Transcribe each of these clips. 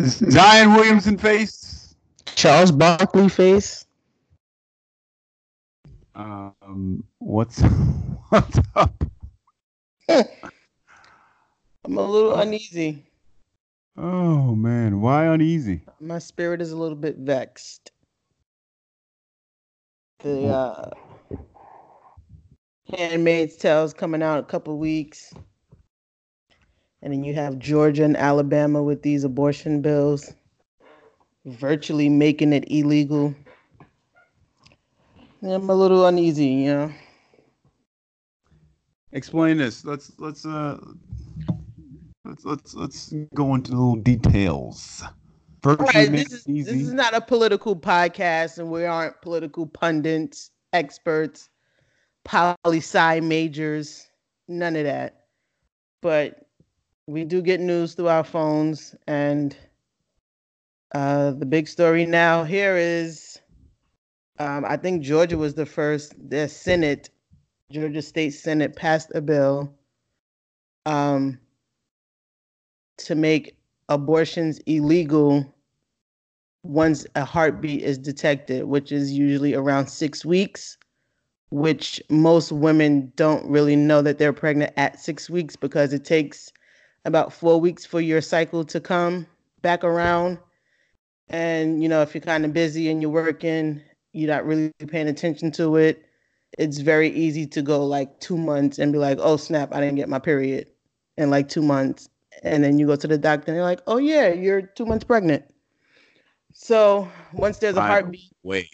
Zion Williamson face. Charles Barkley face. Um, what's what's up? I'm a little uneasy. Oh man, why uneasy? My spirit is a little bit vexed. The uh, Handmaid's Tale is coming out in a couple weeks. And then you have Georgia and Alabama with these abortion bills, virtually making it illegal. I'm a little uneasy, you know. Explain this. Let's let's uh let's let's let's go into little details. Virtually right, this is this is not a political podcast, and we aren't political pundits, experts, poli sci majors, none of that. But we do get news through our phones, and uh, the big story now here is um, I think Georgia was the first, the Senate, Georgia State Senate passed a bill um, to make abortions illegal once a heartbeat is detected, which is usually around six weeks, which most women don't really know that they're pregnant at six weeks because it takes about four weeks for your cycle to come back around. And, you know, if you're kind of busy and you're working, you're not really paying attention to it, it's very easy to go like two months and be like, oh, snap, I didn't get my period in like two months. And then you go to the doctor and they're like, oh, yeah, you're two months pregnant. So once there's a heartbeat. Way.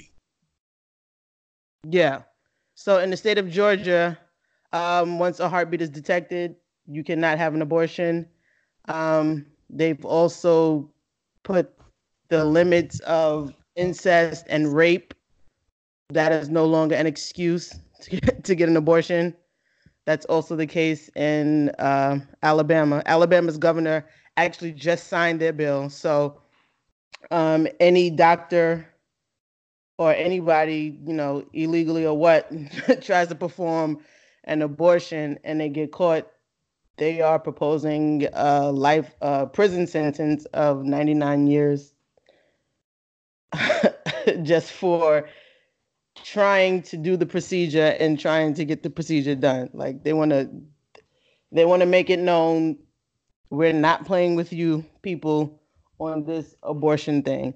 Yeah. So in the state of Georgia, um, once a heartbeat is detected, you cannot have an abortion. Um, they've also put the limits of incest and rape. That is no longer an excuse to get, to get an abortion. That's also the case in uh, Alabama. Alabama's governor actually just signed their bill. So um, any doctor or anybody, you know, illegally or what, tries to perform an abortion and they get caught they are proposing a life uh, prison sentence of 99 years just for trying to do the procedure and trying to get the procedure done. Like they want to they want to make it known we're not playing with you people on this abortion thing.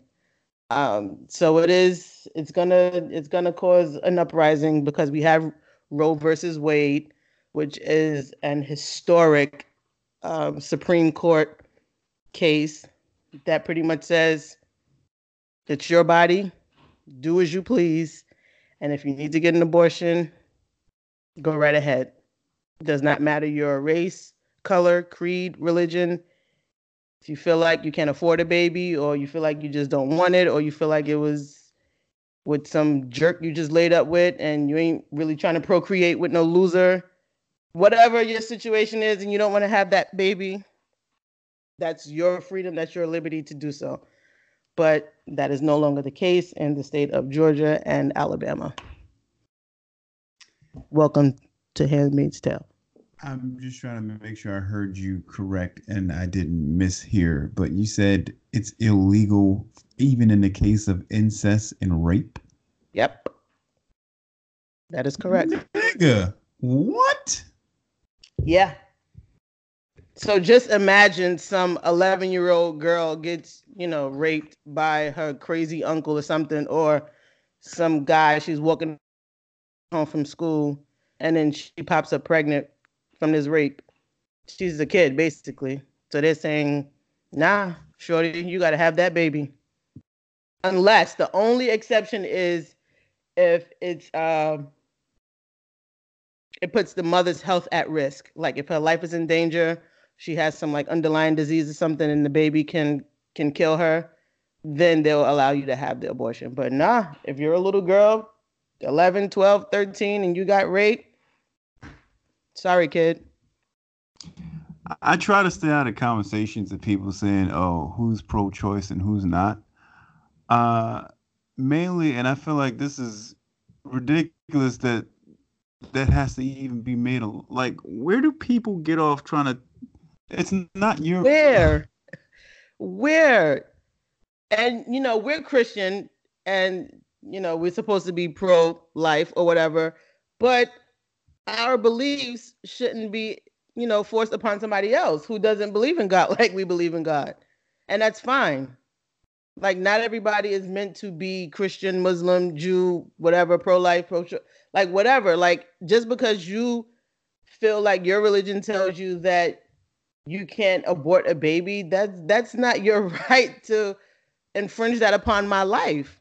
Um, so it is it's gonna it's gonna cause an uprising because we have Roe versus Wade which is an historic um, Supreme Court case that pretty much says it's your body, do as you please, and if you need to get an abortion, go right ahead. It does not matter your race, color, creed, religion. If you feel like you can't afford a baby, or you feel like you just don't want it, or you feel like it was with some jerk you just laid up with, and you ain't really trying to procreate with no loser, whatever your situation is and you don't want to have that baby, that's your freedom, that's your liberty to do so. But that is no longer the case in the state of Georgia and Alabama. Welcome to Handmaid's Tale. I'm just trying to make sure I heard you correct and I didn't mishear, but you said it's illegal even in the case of incest and rape? Yep. That is correct. Nigga, what? Yeah. So just imagine some 11 year old girl gets, you know, raped by her crazy uncle or something, or some guy she's walking home from school and then she pops up pregnant from this rape. She's a kid, basically. So they're saying, nah, shorty, you got to have that baby. Unless the only exception is if it's uh, it puts the mother's health at risk. Like if her life is in danger, she has some like underlying disease or something, and the baby can can kill her, then they'll allow you to have the abortion. But nah, if you're a little girl, 11, 12, 13, and you got raped, sorry, kid. I try to stay out of conversations of people saying, "Oh, who's pro-choice and who's not." Uh, mainly, and I feel like this is ridiculous that that has to even be made a, like where do people get off trying to it's not your where where? And you know, we're Christian and you know, we're supposed to be pro life or whatever, but our beliefs shouldn't be, you know, forced upon somebody else who doesn't believe in God like we believe in God. And that's fine. Like not everybody is meant to be Christian, Muslim, Jew, whatever, pro life, pro like whatever. Like just because you feel like your religion tells you that you can't abort a baby, that's that's not your right to infringe that upon my life.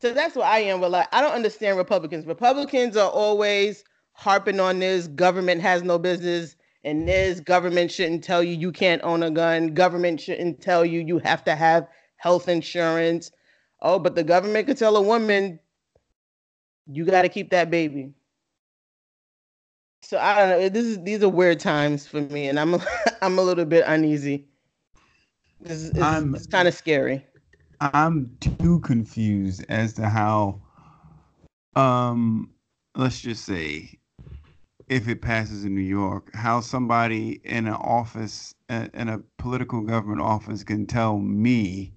So that's what I am with like I don't understand Republicans. Republicans are always harping on this government has no business and this government shouldn't tell you you can't own a gun. Government shouldn't tell you you have to have health insurance. Oh, but the government could tell a woman you got to keep that baby. So I don't know. This is these are weird times for me, and I'm I'm a little bit uneasy. This is it's, it's kind of scary. I'm too confused as to how, um, let's just say, if it passes in New York, how somebody in an office, in a political government office, can tell me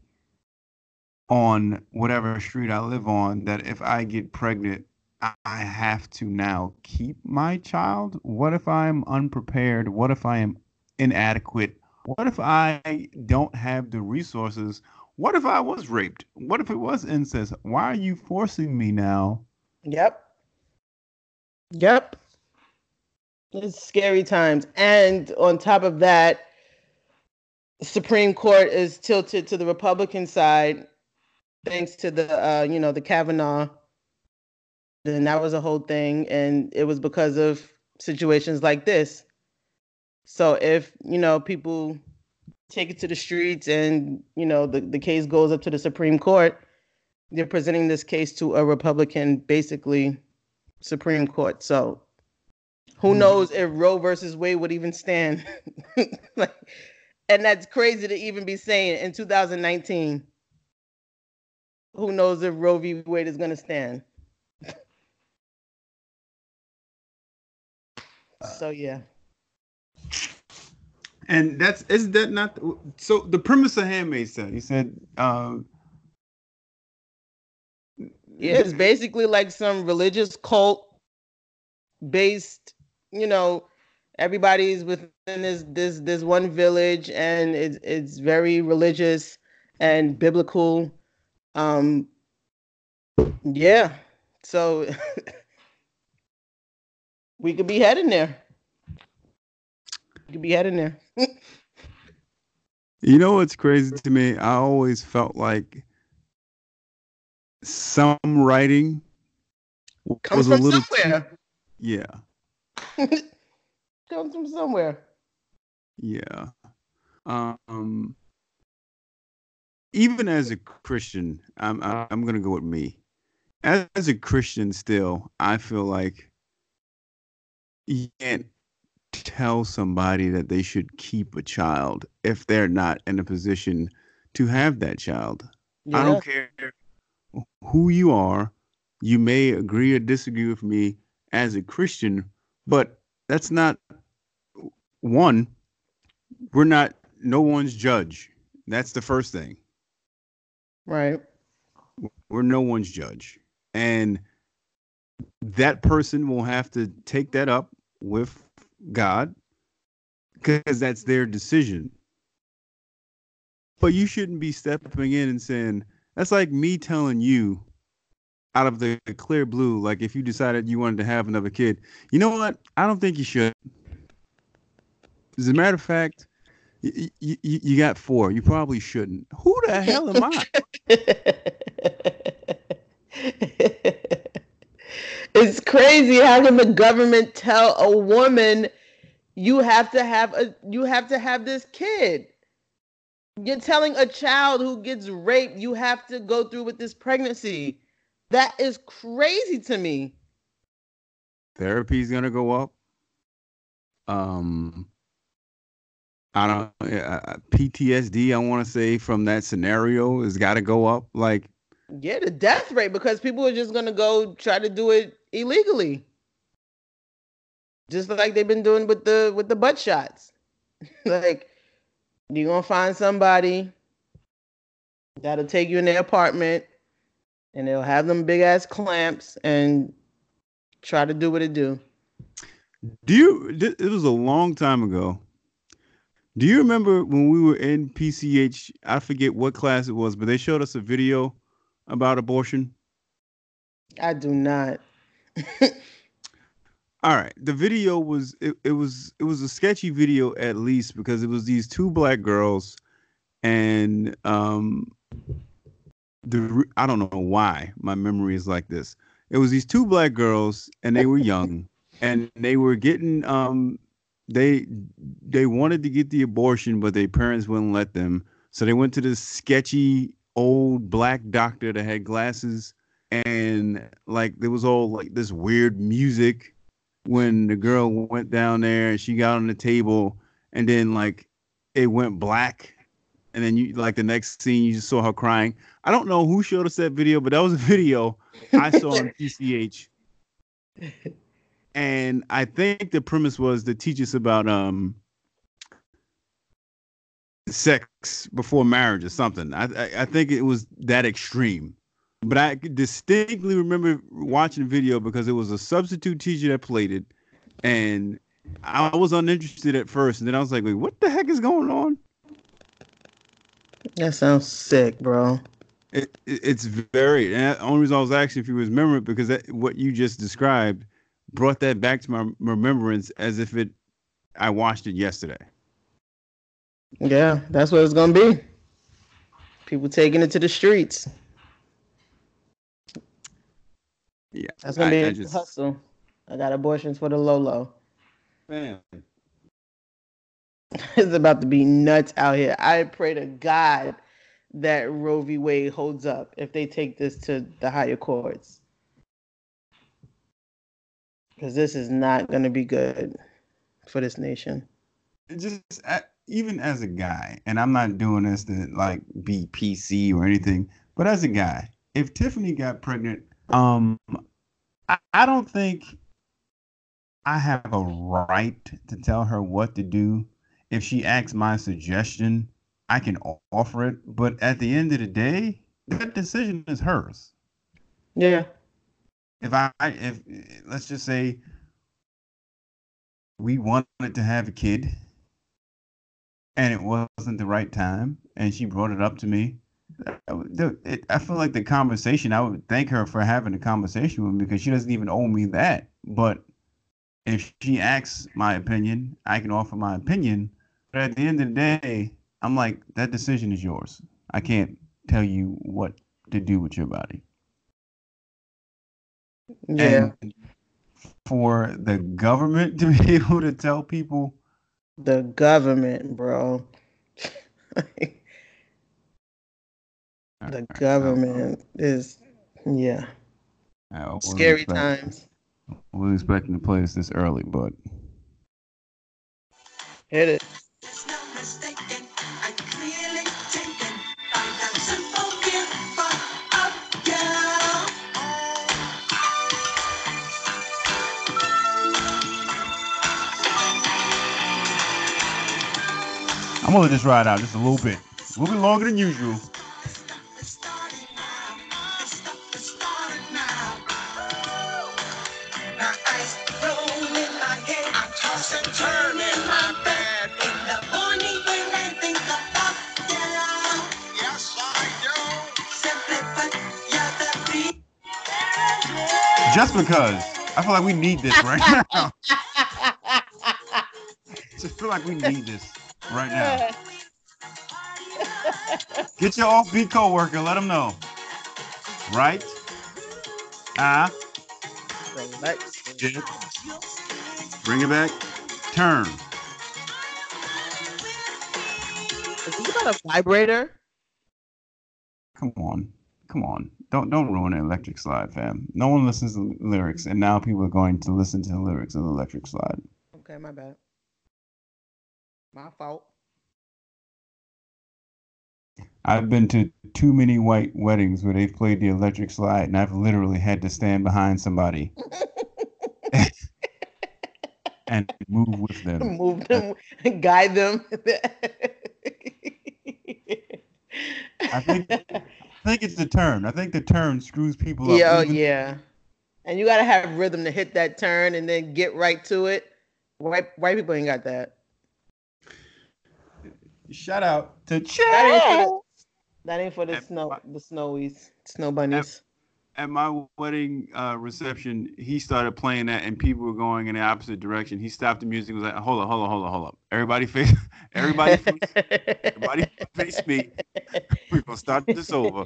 on whatever street I live on that if I get pregnant, I have to now keep my child? What if I'm unprepared? What if I am inadequate? What if I don't have the resources what if I was raped? What if it was incest? Why are you forcing me now? Yep. Yep. It's scary times. And on top of that, Supreme Court is tilted to the Republican side thanks to the uh, you know, the Kavanaugh. Then that was a whole thing. And it was because of situations like this. So if, you know, people take it to the streets and you know the, the case goes up to the supreme court they're presenting this case to a republican basically supreme court so who mm. knows if roe versus wade would even stand like, and that's crazy to even be saying in 2019 who knows if roe v wade is going to stand so yeah and that's is that not so? The premise of Handmaid's Tale, you said. Um, yeah, it's basically like some religious cult based. You know, everybody's within this this this one village, and it's it's very religious and biblical. Um, yeah, so we could be heading there. We could be heading there. you know what's crazy to me? I always felt like some writing comes from somewhere. Too, yeah. comes from somewhere. Yeah. Um even as a Christian, I'm I'm gonna go with me. As, as a Christian, still, I feel like you can't tell somebody that they should keep a child if they're not in a position to have that child. Yeah. I don't care who you are. You may agree or disagree with me as a Christian, but that's not one. We're not no one's judge. That's the first thing. Right. We're no one's judge. And that person will have to take that up with God because that's their decision. But you shouldn't be stepping in and saying, that's like me telling you out of the clear blue, like if you decided you wanted to have another kid, you know what? I don't think you should. As a matter of fact, you, you, you got four. You probably shouldn't. Who the hell am I? it's crazy how can the government tell a woman you have to have a you have to have this kid you're telling a child who gets raped you have to go through with this pregnancy that is crazy to me. Therapy is going to go up. Um i don't uh, ptsd i want to say from that scenario has got to go up like yeah, the death rate because people are just gonna go try to do it illegally, just like they've been doing with the with the butt shots. like You're gonna find somebody that'll take you in their apartment and they'll have them big ass clamps and try to do what it do. Do you it was a long time ago. Do you remember when we were in PCH? I forget what class it was, but they showed us a video about abortion. I do not. All right. The video was it, it was it was a sketchy video at least because it was these two black girls and um the I don't know why my memory is like this. It was these two black girls and they were young and they were getting um they they wanted to get the abortion but their parents wouldn't let them. So they went to this sketchy old black doctor that had glasses and like there was all like this weird music when the girl went down there and she got on the table and then like it went black and then you like the next scene you just saw her crying. I don't know who showed us that video, but that was a video I saw on PCH. And I think the premise was to teach us about um sex before marriage or something. I I, I think it was that extreme. But I distinctly remember watching the video because it was a substitute teacher that played it, and I was uninterested at first, and then I was like, "Wait, what the heck is going on?" That sounds sick, bro. It, it, it's very. And the only reason I was asking if you remember it because that, what you just described brought that back to my remembrance as if it I watched it yesterday. Yeah, that's what it's gonna be. People taking it to the streets. Yeah, that's gonna I, be I a just, hustle. I got abortions for the Lolo. Man, it's about to be nuts out here. I pray to God that Roe v. Wade holds up if they take this to the higher courts, because this is not going to be good for this nation. Just even as a guy, and I'm not doing this to like be PC or anything, but as a guy, if Tiffany got pregnant um, I, I don't think I have a right to tell her what to do. If she asks my suggestion, I can offer it. But at the end of the day, that decision is hers. Yeah. If I, if let's just say we wanted to have a kid and it wasn't the right time and she brought it up to me I feel like the conversation. I would thank her for having a conversation with me because she doesn't even owe me that. But if she asks my opinion, I can offer my opinion. But at the end of the day, I'm like, that decision is yours. I can't tell you what to do with your body. Yeah. And for the government to be able to tell people, the government, bro. the government is yeah scary times we are expecting to play this this early but hit it I'm gonna let this ride out just a little bit. A little bit longer than usual. Just because I feel like we need this right now. Just feel like we need this right now. Get your offbeat coworker. Let them know. Right? Ah. Bring it back. Turn. Is this about a vibrator? Come on. Come on. Don't don't ruin Electric Slide, fam. No one listens to lyrics, and now people are going to listen to the lyrics of Electric Slide. Okay, my bad. My fault. I've been to too many white weddings where they've played the Electric Slide, and I've literally had to stand behind somebody and move with them. Move them, guide them. I think I think it's the turn. I think the turn screws people up. Yeah, oh, yeah. And you gotta have rhythm to hit that turn and then get right to it. White white people ain't got that. Shout out to Chad. That ain't for the at snow, my, the snowies, snow bunnies. At, at my wedding uh, reception, he started playing that, and people were going in the opposite direction. He stopped the music. Was like, "Hold up, hold up, hold up, hold up! Everybody face, everybody, face, everybody face me. We're gonna start this over."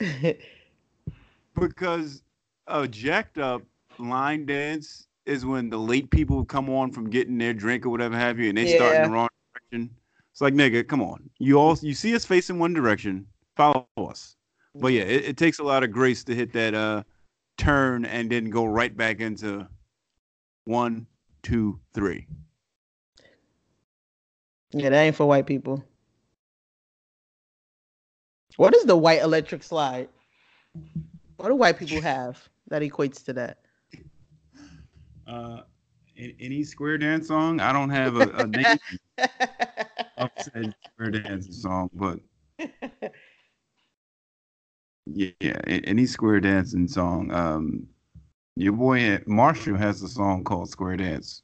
because a jacked up line dance is when the late people come on from getting their drink or whatever have you, and they yeah. start in the wrong direction. It's like, nigga, come on. You all you see us facing one direction, follow us. But yeah, it, it takes a lot of grace to hit that uh turn and then go right back into one, two, three. Yeah, that ain't for white people. What is the white electric slide? What do white people have that equates to that? Uh, any square dance song? I don't have a, a name. Upset square dancing song, but yeah, any square dancing song. Um, your boy Marshall has a song called Square Dance,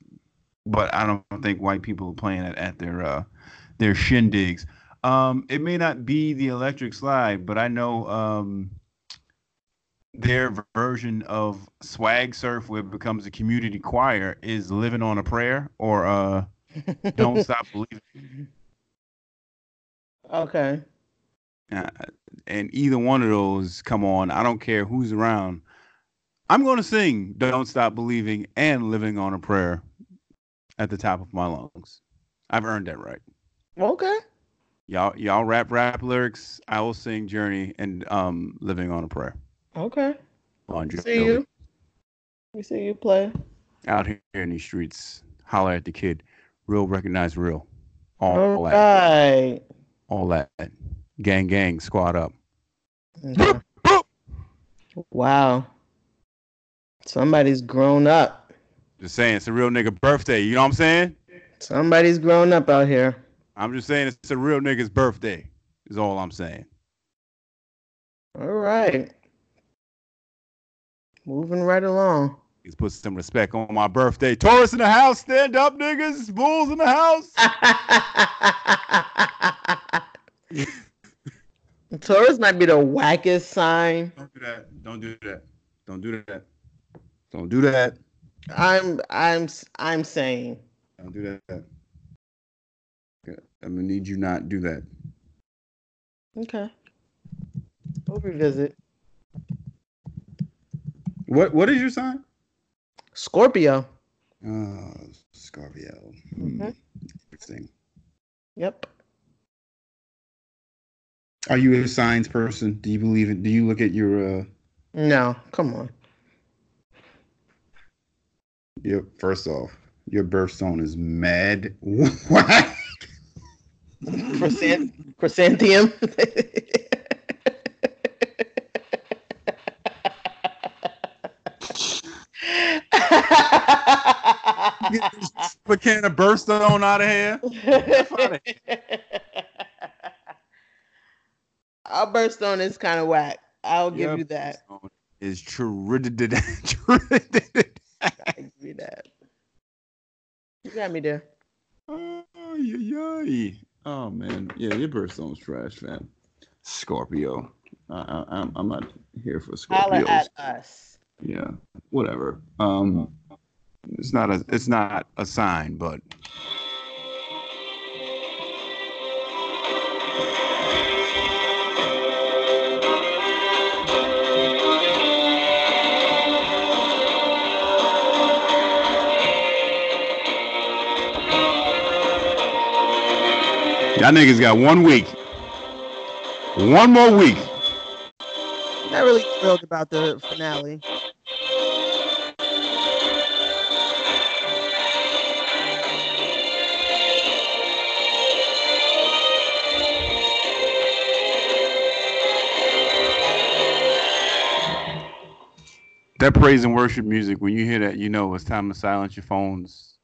but I don't think white people are playing it at their uh, their shindigs. Um, it may not be the electric slide, but I know um, their version of swag surf, where it becomes a community choir, is living on a prayer or uh, don't stop believing. Okay. Uh, and either one of those come on. I don't care who's around. I'm going to sing "Don't Stop Believing" and "Living on a Prayer" at the top of my lungs. I've earned that right. Okay. Y'all, y'all rap rap lyrics. I will sing "Journey" and um, "Living on a Prayer." Okay. See you. We see you play. Out here in these streets, holler at the kid. Real recognize real. All, all right. All that. Gang gang squad up. Okay. wow. Somebody's grown up. Just saying, it's a real nigga birthday. You know what I'm saying? Somebody's grown up out here. I'm just saying it's a real nigga's birthday. Is all I'm saying. All right. Moving right along. Let's put some respect on my birthday. Taurus in the house, stand up, niggas. Bulls in the house. Taurus might be the wackest sign. Don't do that. Don't do that. Don't do that. Don't do that. I'm I'm I'm saying. Don't do that. Okay. I'm gonna need you not do that. Okay. We'll revisit. What what is your sign? Scorpio. Oh, Scorpio. Hmm. Mm-hmm. Interesting. Yep. Are you a science person? Do you believe it? Do you look at your? uh No, come on. Yep. First off, your birthstone is mad. What? Chrysant- chrysanthemum. a can of birthstone out of here. Our on is kind of whack. I'll give you that. Is terrific. I give you that. You got me there. Oh, yeah, yeah. oh man, yeah, your birthstone's trash, fam. Scorpio. I, I, I'm not here for Scorpios. Holla at us. Yeah, whatever. Um, it's not a it's not a sign, but Y'all niggas got one week. One more week. Not really thrilled about the finale. That praise and worship music, when you hear that, you know it's time to silence your phones,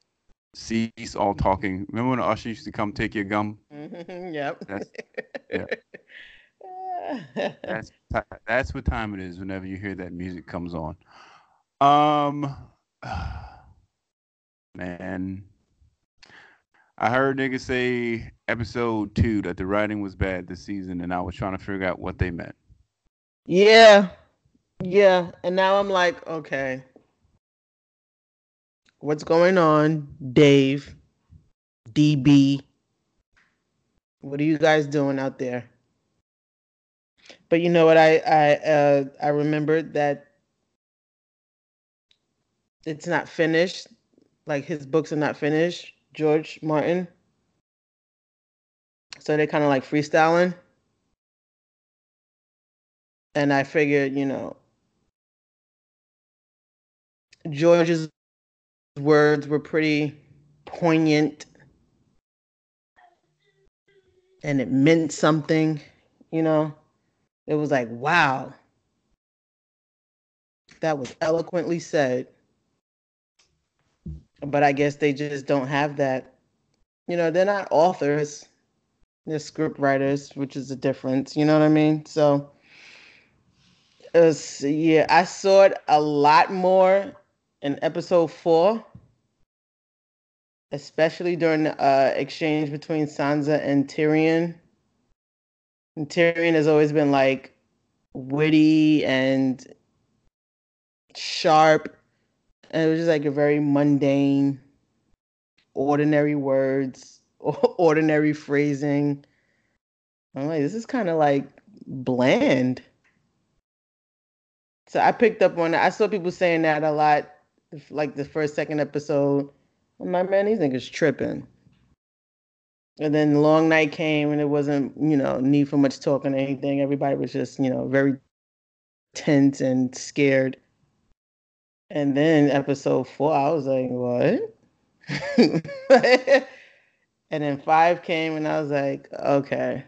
cease all talking. Remember when Usher used to come take your gum? Mm-hmm, yep. That's, yeah. that's that's what time it is whenever you hear that music comes on. Um, man, I heard niggas say episode two that the writing was bad this season, and I was trying to figure out what they meant. Yeah, yeah, and now I'm like, okay, what's going on, Dave, DB? What are you guys doing out there? But you know what? I I uh, I remembered that it's not finished. Like his books are not finished. George Martin. So they're kind of like freestyling. And I figured, you know, George's words were pretty poignant and it meant something, you know. It was like, wow, that was eloquently said but I guess they just don't have that. You know, they're not authors; they're script writers, which is a difference. You know what I mean? So, uh, was, yeah, I saw it a lot more in episode four, especially during the uh, exchange between Sansa and Tyrion. And Tyrion has always been like witty and sharp and it was just like a very mundane, ordinary words, ordinary phrasing. I'm like, this is kind of like bland. So I picked up on. I saw people saying that a lot, like the first, second episode. Like, man, these niggas tripping. And then the long night came and it wasn't, you know, need for much talking or anything. Everybody was just, you know, very tense and scared. And then episode four, I was like, what? and then five came, and I was like, okay.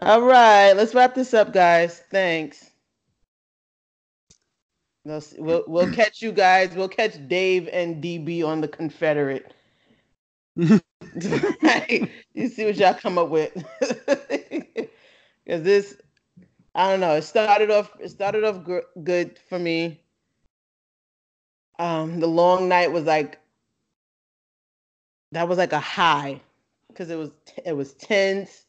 All right, let's wrap this up, guys. Thanks. We'll, we'll, we'll catch you guys. We'll catch Dave and DB on the Confederate. you see what y'all come up with. Because this, I don't know. It started off. It started off gr- good for me um, the long night was like that was like a high because it was it was tense,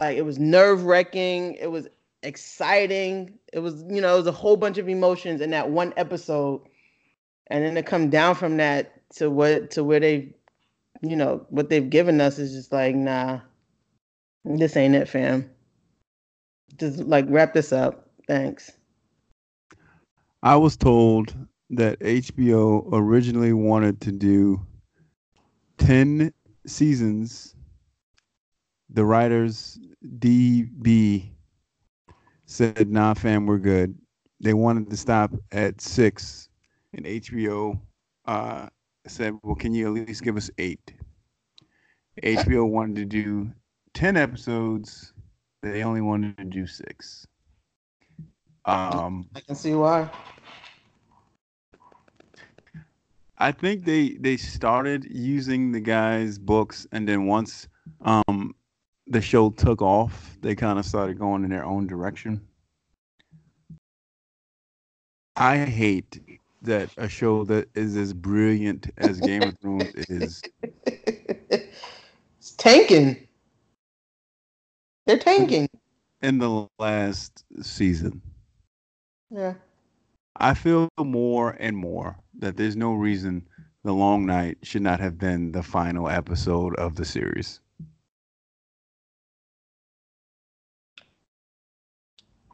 like it was nerve wracking, it was exciting, it was you know it was a whole bunch of emotions in that one episode, and then to come down from that to what to where they, you know what they've given us is just like nah, this ain't it, fam. Just like wrap this up. Thanks. I was told that HBO originally wanted to do 10 seasons. The writers, DB, said, nah, fam, we're good. They wanted to stop at six, and HBO uh, said, well, can you at least give us eight? HBO wanted to do 10 episodes. They only wanted to do six. Um, I can see why. I think they they started using the guy's books, and then once um, the show took off, they kind of started going in their own direction. I hate that a show that is as brilliant as Game of Thrones is. It's tanking. They're tanking. In the last season. Yeah. I feel more and more that there's no reason The Long Night should not have been the final episode of the series.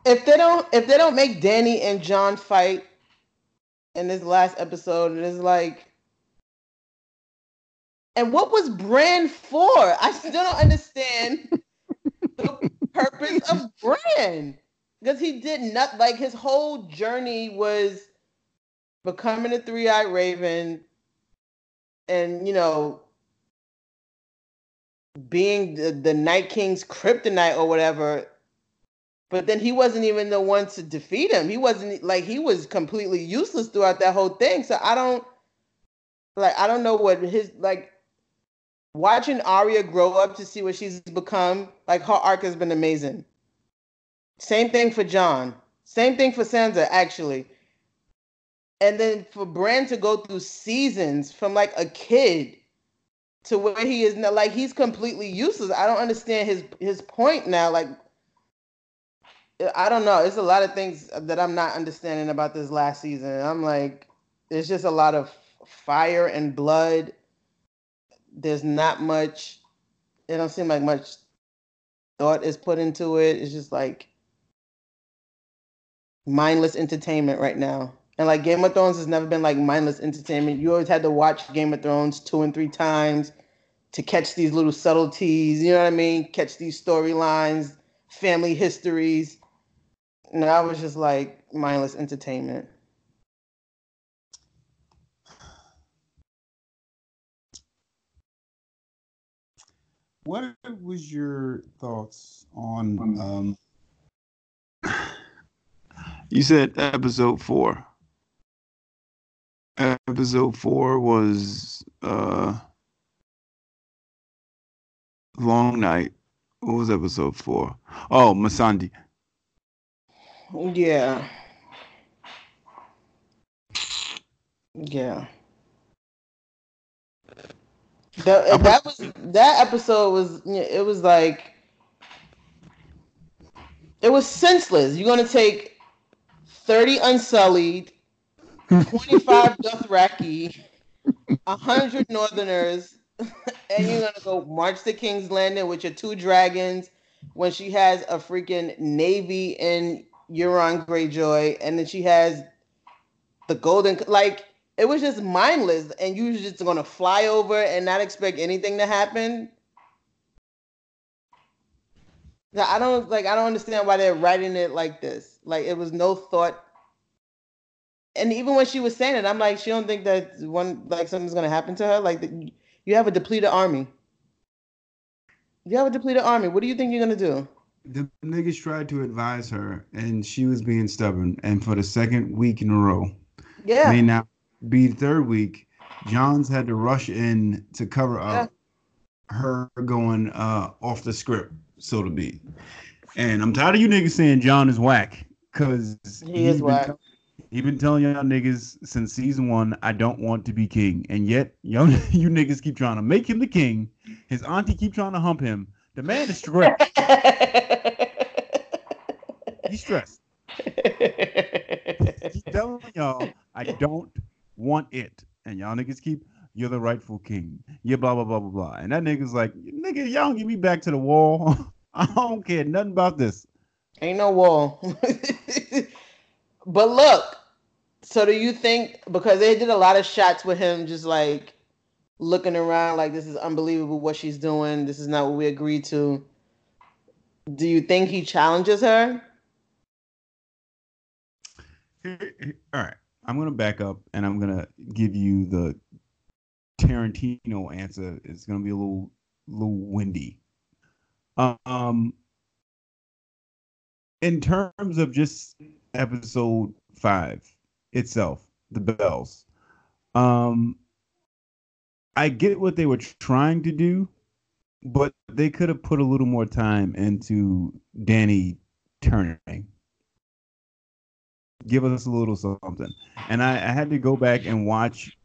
If they don't if they don't make Dany and Jon fight in this last episode, it is like and what was Bran for? I still don't understand the purpose of Bran because he did not like his whole journey was becoming a three-eyed raven and you know being the, the night king's kryptonite or whatever but then he wasn't even the one to defeat him he wasn't like he was completely useless throughout that whole thing so i don't like i don't know what his like watching Arya grow up to see what she's become like her arc has been amazing Same thing for Jon. Same thing for Sansa, actually. And then for Bran to go through seasons from like a kid to where he is now, like he's completely useless. I don't understand his his point now. Like, I don't know. It's a lot of things that I'm not understanding about this last season. I'm like, there's just a lot of fire and blood. There's not much. It don't seem like much thought is put into it. It's just like mindless entertainment right now. And like Game of Thrones has never been like mindless entertainment. You always had to watch Game of Thrones two and three times to catch these little subtleties, you know what I mean? Catch these storylines, family histories. And I was just like mindless entertainment. What was your thoughts on um you said episode four. Episode four was uh Long Night. What was episode four? Oh, Missandei. Yeah. Yeah. That, that was that episode was it was like it was senseless. You're gonna take 30 Unsullied, 25 Dothraki, 100 Northerners, and you're gonna go march to King's Landing with your two dragons when she has a freaking navy in Euron Greyjoy, and then she has the golden like it was just mindless, and you were just gonna fly over and not expect anything to happen. I don't like I don't understand why they're writing it like this. Like it was no thought. And even when she was saying it, I'm like, she don't think that one like something's gonna happen to her. Like the, you have a depleted army. You have a depleted army. What do you think you're gonna do? The niggas tried to advise her, and she was being stubborn. And for the second week in a row, yeah, may now be the third week. Jon's had to rush in to cover up yeah. her going uh, off the script, so to be. And I'm tired of you niggas saying Jon is whack, cause he is whack. Been, he been telling y'all niggas since season one, I don't want to be king. And yet, young you niggas keep trying to make him the king. His auntie keep trying to hump him. The man is stressed. He's stressed. He's telling y'all, I don't want it. And y'all niggas keep, you're the rightful king. You're blah, blah, blah, blah, blah. And that nigga's like, nigga, y'all don't get me back to the wall. I don't care nothing about this. Ain't no wall. but look, so do you think because they did a lot of shots with him just like looking around like this is unbelievable what she's doing. This is not what we agreed to. Do you think he challenges her? All right. I'm gonna back up and I'm gonna give you the Tarantino answer. It's gonna be a little little windy. Um in terms of just episode five, itself, the bells. Um, I get what they were trying to do, but they could have put a little more time into Dany turning. Give us a little something. And I, I had to go back and watch.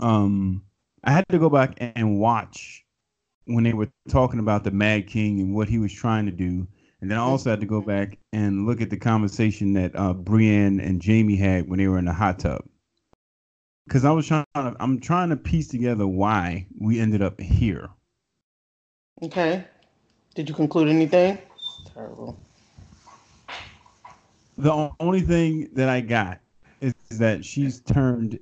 Um, I had to go back and watch when they were talking about the Mad King and what he was trying to do and then I also had to go back and look at the conversation that uh, Brienne and Jaime had when they were in the hot tub. Because I was trying to, I'm trying to piece together why we ended up here. Okay. Did you conclude anything? Terrible. The only thing that I got is that she's turned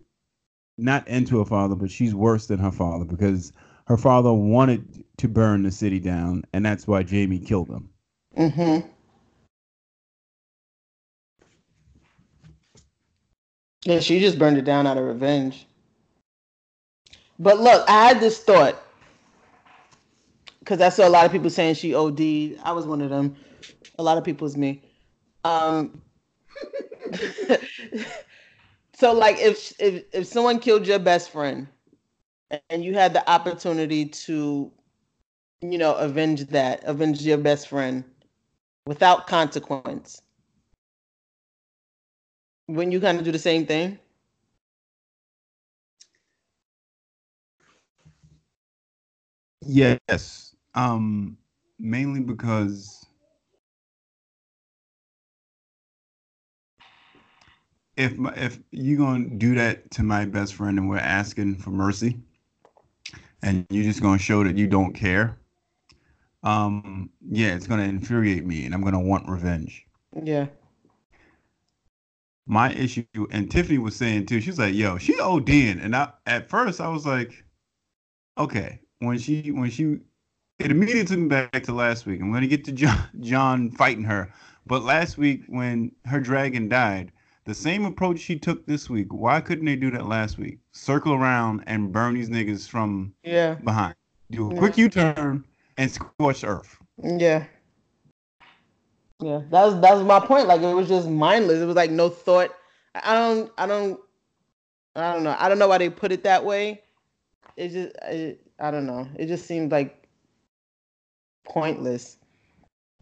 not into a father, but she's worse than her father because her father wanted to burn the city down, and that's why Jaime killed him. Mm-hmm. Yeah, she just burned it down out of revenge. But look, I had this thought because I saw a lot of people saying she OD'd. I was one of them. A lot of people was me. Um, so like if if if someone killed your best friend and you had the opportunity to, you know, avenge that, avenge your best friend, without consequence. Wouldn't you kind of do the same thing? Yes. Um mainly because if my, if you're gonna do that to my best friend and we're asking for mercy, and you're just gonna show that you don't care, um, yeah, it's gonna infuriate me, and I'm gonna want revenge. Yeah. My issue, and Tiffany was saying too, she's like, "Yo, she ODing," and I at first I was like, "Okay." When she when she, it immediately took me back to last week. I'm gonna get to Jon Jon fighting her, but last week when her dragon died, the same approach she took this week. Why couldn't they do that last week? Circle around and burn these niggas from yeah behind. Do a quick U turn and scorch earth. Yeah. Yeah, that was that was my point. Like it was just mindless. It was like no thought. I don't, I don't, I don't know. I don't know why they put it that way. It just, it, I don't know. It just seemed like pointless.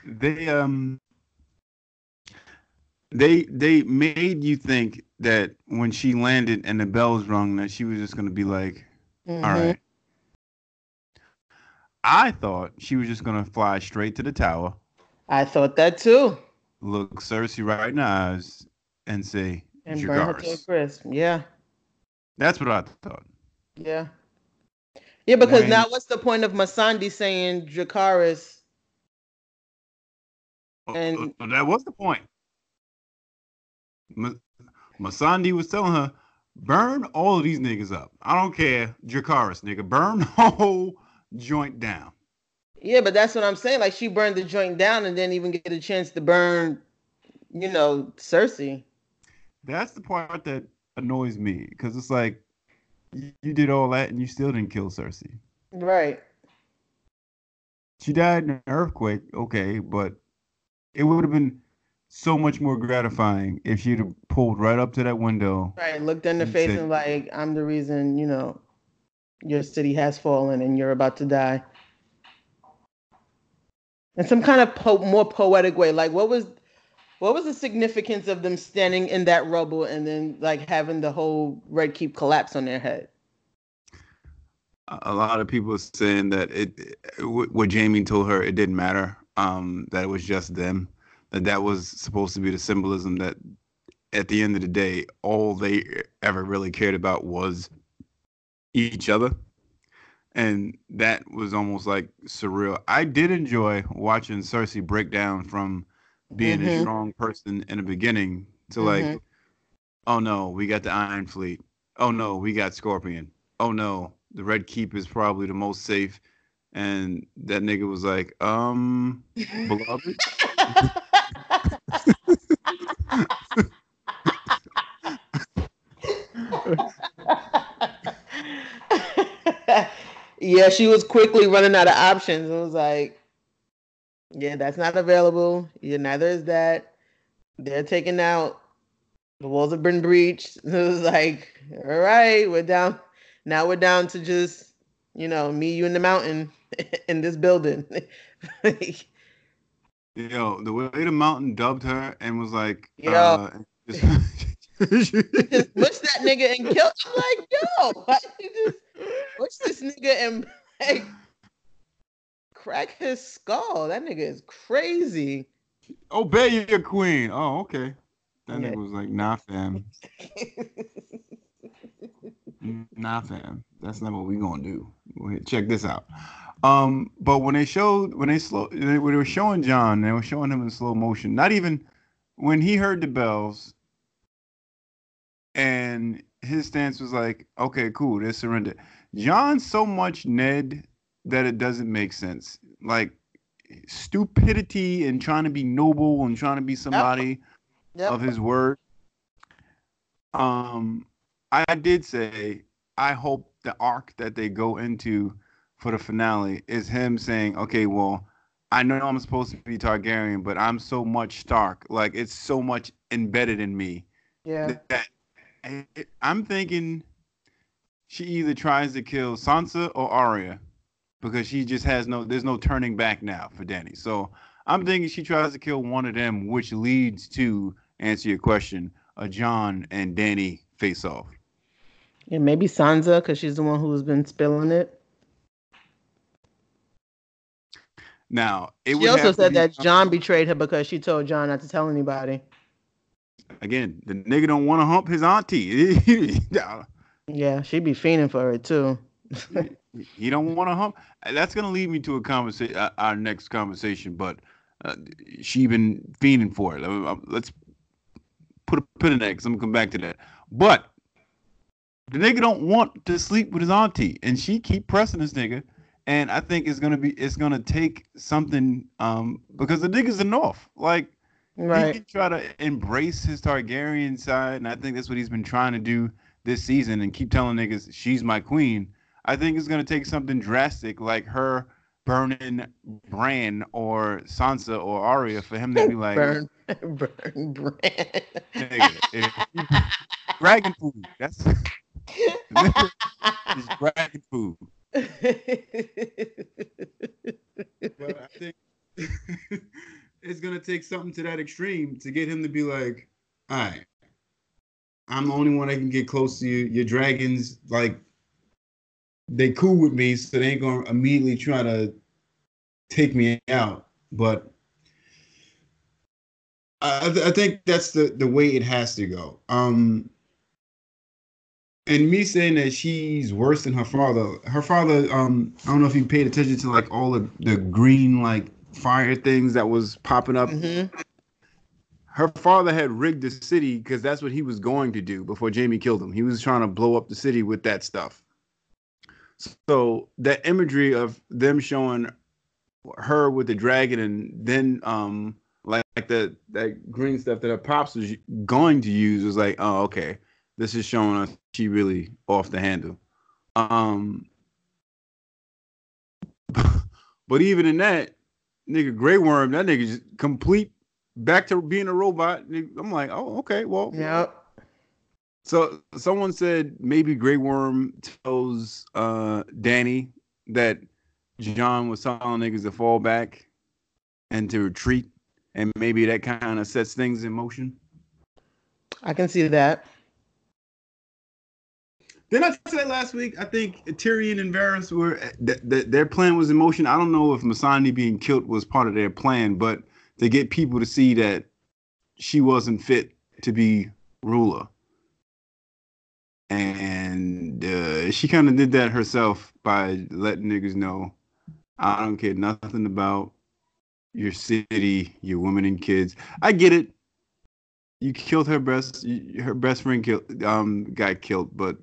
They um they they made you think that when she landed and the bells rung that she was just gonna be like, mm-hmm. All right. I thought she was just gonna fly straight to the tower. I thought that too. Look Cersei right in the eyes and say, and burn her to a crisp. Yeah. That's what I thought. Yeah. Yeah, because now what's the point of Missandei saying Dracarys? Oh, and oh, oh, that was the point. Missandei was telling her, burn all of these niggas up. I don't care, Dracarys, nigga. Burn the whole joint down. Yeah, but that's what I'm saying. Like she burned the joint down and didn't even get a chance to burn, you know, Cersei. That's the part that annoys me because it's like you did all that and you still didn't kill Cersei. Right. She died in an earthquake, okay, but it would have been so much more gratifying if she'd have pulled right up to that window. Right, looked in the face said, and like, I'm the reason, you know, your city has fallen and you're about to die. In some kind of po- more poetic way. Like what was what was the significance of them standing in that rubble and then like having the whole red keep collapse on their head? A lot of people saying that it, what Jaime told her, it didn't matter. Um, that it was just them. That that was supposed to be the symbolism that, at the end of the day, all they ever really cared about was each other, and that was almost like surreal. I did enjoy watching Cersei break down from being mm-hmm. a strong person in the beginning to like, mm-hmm. oh no, we got the Iron Fleet. Oh no, we got Scorpion. Oh no, the Red Keep is probably the most safe. And that nigga was like, um, beloved. yeah, she was quickly running out of options. It was like, yeah, that's not available. Yeah, neither is that. They're taken out. The walls have been breached. It was like, all right, we're down. Now we're down to just, you know, me, you, in the mountain in this building. Yo, the way the mountain dubbed her and was like, Yo. Uh, just, just that nigga and kill. I'm like, yo, why you just push this nigga and like crack his skull. That nigga is crazy. Obey your queen. Oh, okay. That nigga was like, nah, fam. nah, fam. That's not what we gonna do. Check this out. Um, but when they showed when they slow when they were showing Jon, they were showing him in slow motion. Not even when he heard the bells, and his stance was like, okay, cool, they surrender. Jon's so much Ned that it doesn't make sense. Like stupidity and trying to be noble and trying to be somebody yep. Yep. of his word. Um, I did say I hope the arc that they go into for the finale is him saying, "Okay, well, I know I'm supposed to be Targaryen, but I'm so much Stark. Like it's so much embedded in me. Yeah. That, I'm thinking she either tries to kill Sansa or Arya because she just has no there's no turning back now for Dany. So I'm thinking she tries to kill one of them, which leads to answer your question, a Jon and Dany face off. Yeah, maybe Sansa because she's the one who's been spilling it. Now, it she also said that Jon betrayed her because she told Jon not to tell anybody. Again, the nigga don't want to hump his auntie. yeah, she'd be fiending for it too. he don't want to hump. That's gonna lead me to a conversation, uh, our next conversation. But uh, she been fiending for it. Uh, let's put a pin in that because I'm gonna come back to that. But the nigga don't want to sleep with his auntie, and she keep pressing this nigga. And I think it's gonna be it's gonna take something um because the nigga's the North. Like right. he can try to embrace his Targaryen side, and I think that's what he's been trying to do this season and keep telling niggas she's my queen. I think it's gonna take something drastic like her burning Bran or Sansa or Arya for him to be like burn, burn Bran. dragon food. That's it's dragon food. but I think it's gonna take something to that extreme to get him to be like, all right, I'm the only one that can get close to you. Your dragons, like, they cool with me, so they ain't gonna immediately try to take me out. But I, I think that's the the way it has to go. Um, and me saying that she's worse than her father. Her father, um, I don't know if you paid attention to like all of the green like fire things that was popping up. Mm-hmm. Her father had rigged the city because that's what he was going to do before Jaime killed him. He was trying to blow up the city with that stuff. So that imagery of them showing her with the dragon and then um like, like the that green stuff that her pops was going to use was like, oh okay, this is showing us she really off the handle. Um, but even in that, nigga, Grey Worm, that nigga just complete back to being a robot. I'm like, oh, okay, well, yeah. So someone said maybe Grey Worm tells uh, Dany that Jon was telling niggas to fall back and to retreat, and maybe that kind of sets things in motion. I can see that. Then I said last week, I think Tyrion and Varys were th- th- their plan was in motion. I don't know if Missandei being killed was part of their plan, but to get people to see that she wasn't fit to be ruler. And uh, she kind of did that herself by letting niggas know, I don't care nothing about your city, your women and kids. I get it. You killed her best, her best friend killed, um, got killed, but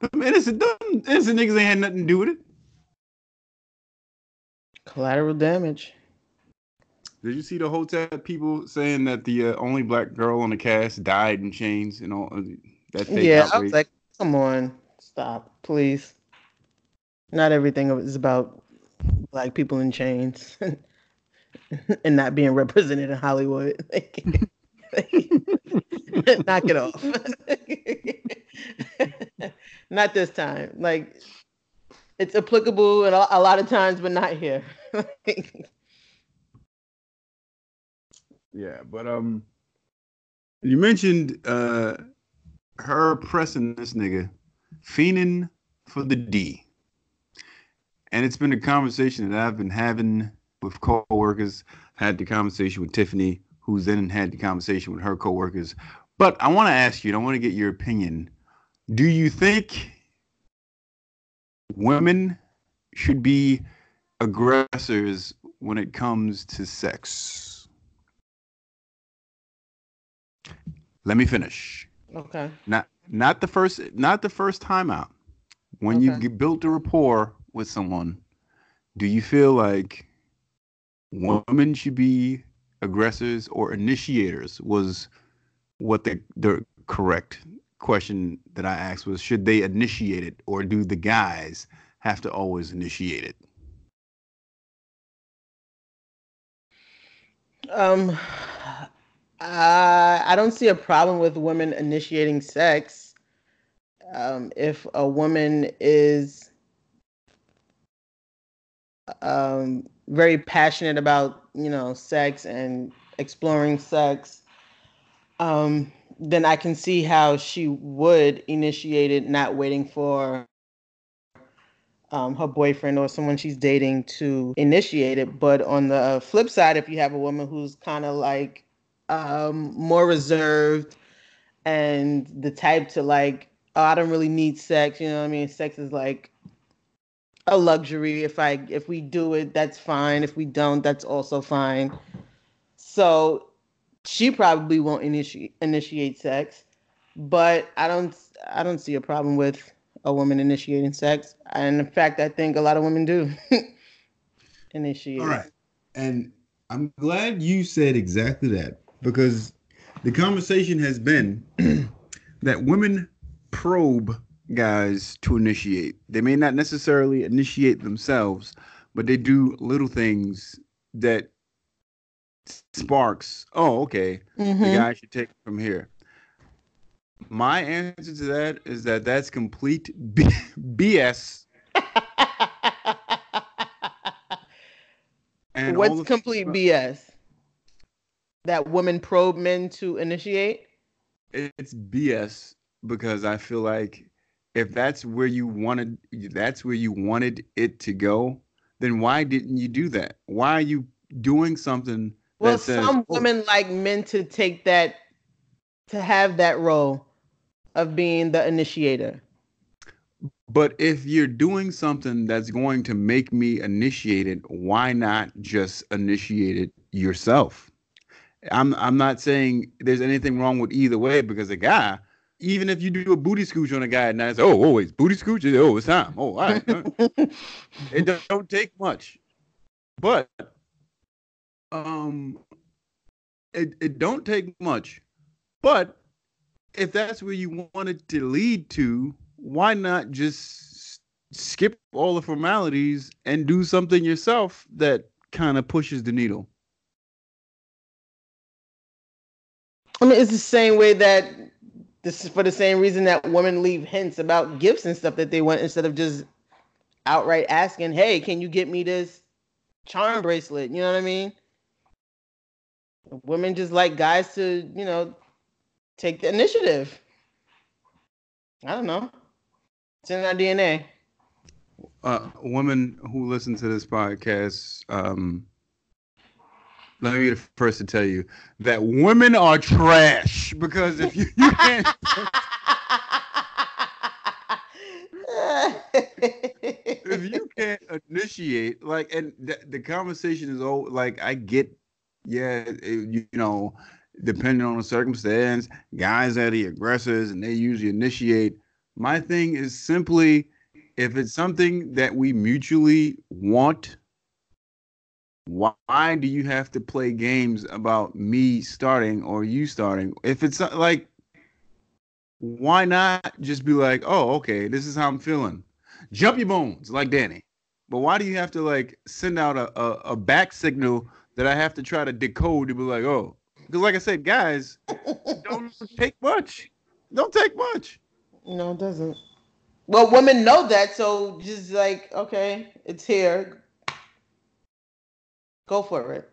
them innocent, them innocent niggas ain't had nothing to do with it. Collateral damage. Did you see the hotel people saying that the uh, only black girl on the cast died in chains and all uh, that? yeah, outrage? I was like, come on, stop, please. Not everything is about black people in chains and not being represented in Hollywood. Knock it off. Not this time. Like it's applicable a lot of times, but not here. yeah, but um, you mentioned uh her pressing this nigga, fiending for the D, and it's been a conversation that I've been having with coworkers. Had the conversation with Tiffany, who's then had the conversation with her coworkers. But I want to ask you, and I want to get your opinion do you think women should be aggressors when it comes to sex? Let me finish. Okay. Not not the first not the first time out. When okay. you built a rapport with someone, do you feel like women should be aggressors or initiators? Was what the the correct question that I asked was should they initiate it or do the guys have to always initiate it? Um I don't see a problem with women initiating sex. Um, if a woman is um, very passionate about you know sex and exploring sex, um, then I can see how she would initiate it, not waiting for um, her boyfriend or someone she's dating to initiate it. But on the flip side, if you have a woman who's kind of like um, more reserved and the type to like, oh, I don't really need sex. You know what I mean? Sex is like a luxury. If I if we do it, that's fine. If we don't, that's also fine. So she probably won't initiate initiate sex, but I don't I don't see a problem with a woman initiating sex. And in fact, I think a lot of women do initiate. All right. And I'm glad you said exactly that because the conversation has been that women probe guys to initiate. They may not necessarily initiate themselves, but they do little things that sparks. Oh, okay. Mm-hmm. The guy should take from here. My answer to that is that that's complete B- BS. What's complete BS? That women probe men to initiate? It's BS because I feel like if that's where you wanted that's where you wanted it to go, then why didn't you do that? Why are you doing something well, says, some oh, women like men to take that to have that role of being the initiator. But if you're doing something that's going to make me initiate it, why not just initiate it yourself? I'm I'm not saying there's anything wrong with either way because a guy even if you do a booty scooch on a guy at night, oh, oh always booty scooch. Oh, it's time. Oh, all right. it don't, don't take much, but um, it it don't take much, but if that's where you wanted to lead to, why not just skip all the formalities and do something yourself that kind of pushes the needle? I mean, it's the same way that this is for the same reason that women leave hints about gifts and stuff that they want instead of just outright asking, "Hey, can you get me this charm bracelet?" You know what I mean? Women just like guys to, you know, take the initiative. I don't know. It's in our DNA. Uh, women who listen to this podcast, um, let me be the first to tell you that women are trash because if you, you can't if you can't initiate like and the, the conversation is all like i get yeah it, you, know depending on the circumstance guys are the aggressors and they usually initiate my thing is simply if it's something that we mutually want why do you have to play games about me starting or you starting? If it's uh, like, why not just be like, oh, okay, this is how I'm feeling. Jump your bones like Dany. But why do you have to like send out a, a, a back signal that I have to try to decode to be like, oh, because like I said, guys, don't take much. Don't take much. No, it doesn't. Well, women know that, so just like, okay, it's here. Go for it.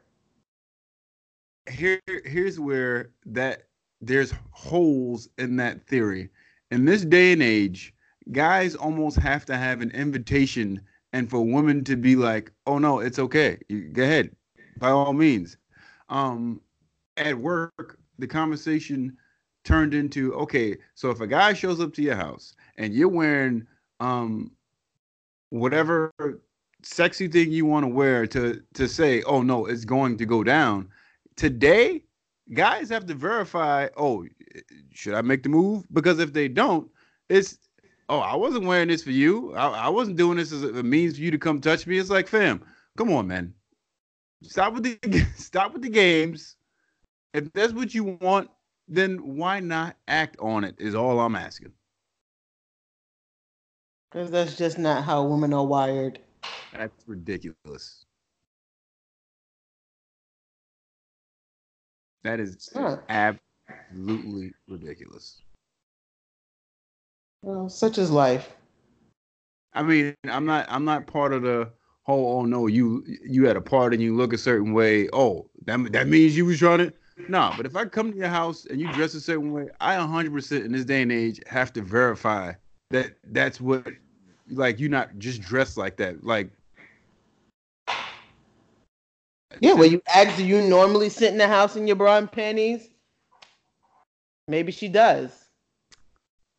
Here, here's where that there's holes in that theory. In this day and age, guys almost have to have an invitation, and for women to be like, "Oh no, it's okay. You, go ahead, by all means." Um, at work, the conversation turned into, "Okay, so if a guy shows up to your house and you're wearing um whatever sexy thing you want to wear to to say, oh no, it's going to go down. Today, guys have to verify, oh, should I make the move? Because if they don't, it's oh, I wasn't wearing this for you. I, I wasn't doing this as a means for you to come touch me. It's like, fam, come on, man. Stop with the stop with the games. If that's what you want, then why not act on it? Is all I'm asking. Because that's just not how women are wired. That's ridiculous. That is huh. absolutely ridiculous. Well, such is life. I mean, I'm not I'm not part of the oh, oh no, you you had a part and you look a certain way. Oh, that that means you was trying to. Nah, but if I come to your house and you dress a certain way, I 100% in this day and age have to verify that that's what, like, you're not just dressed like that. Like, yeah, well, you ask, do you normally sit in the house in your bra and panties? Maybe she does.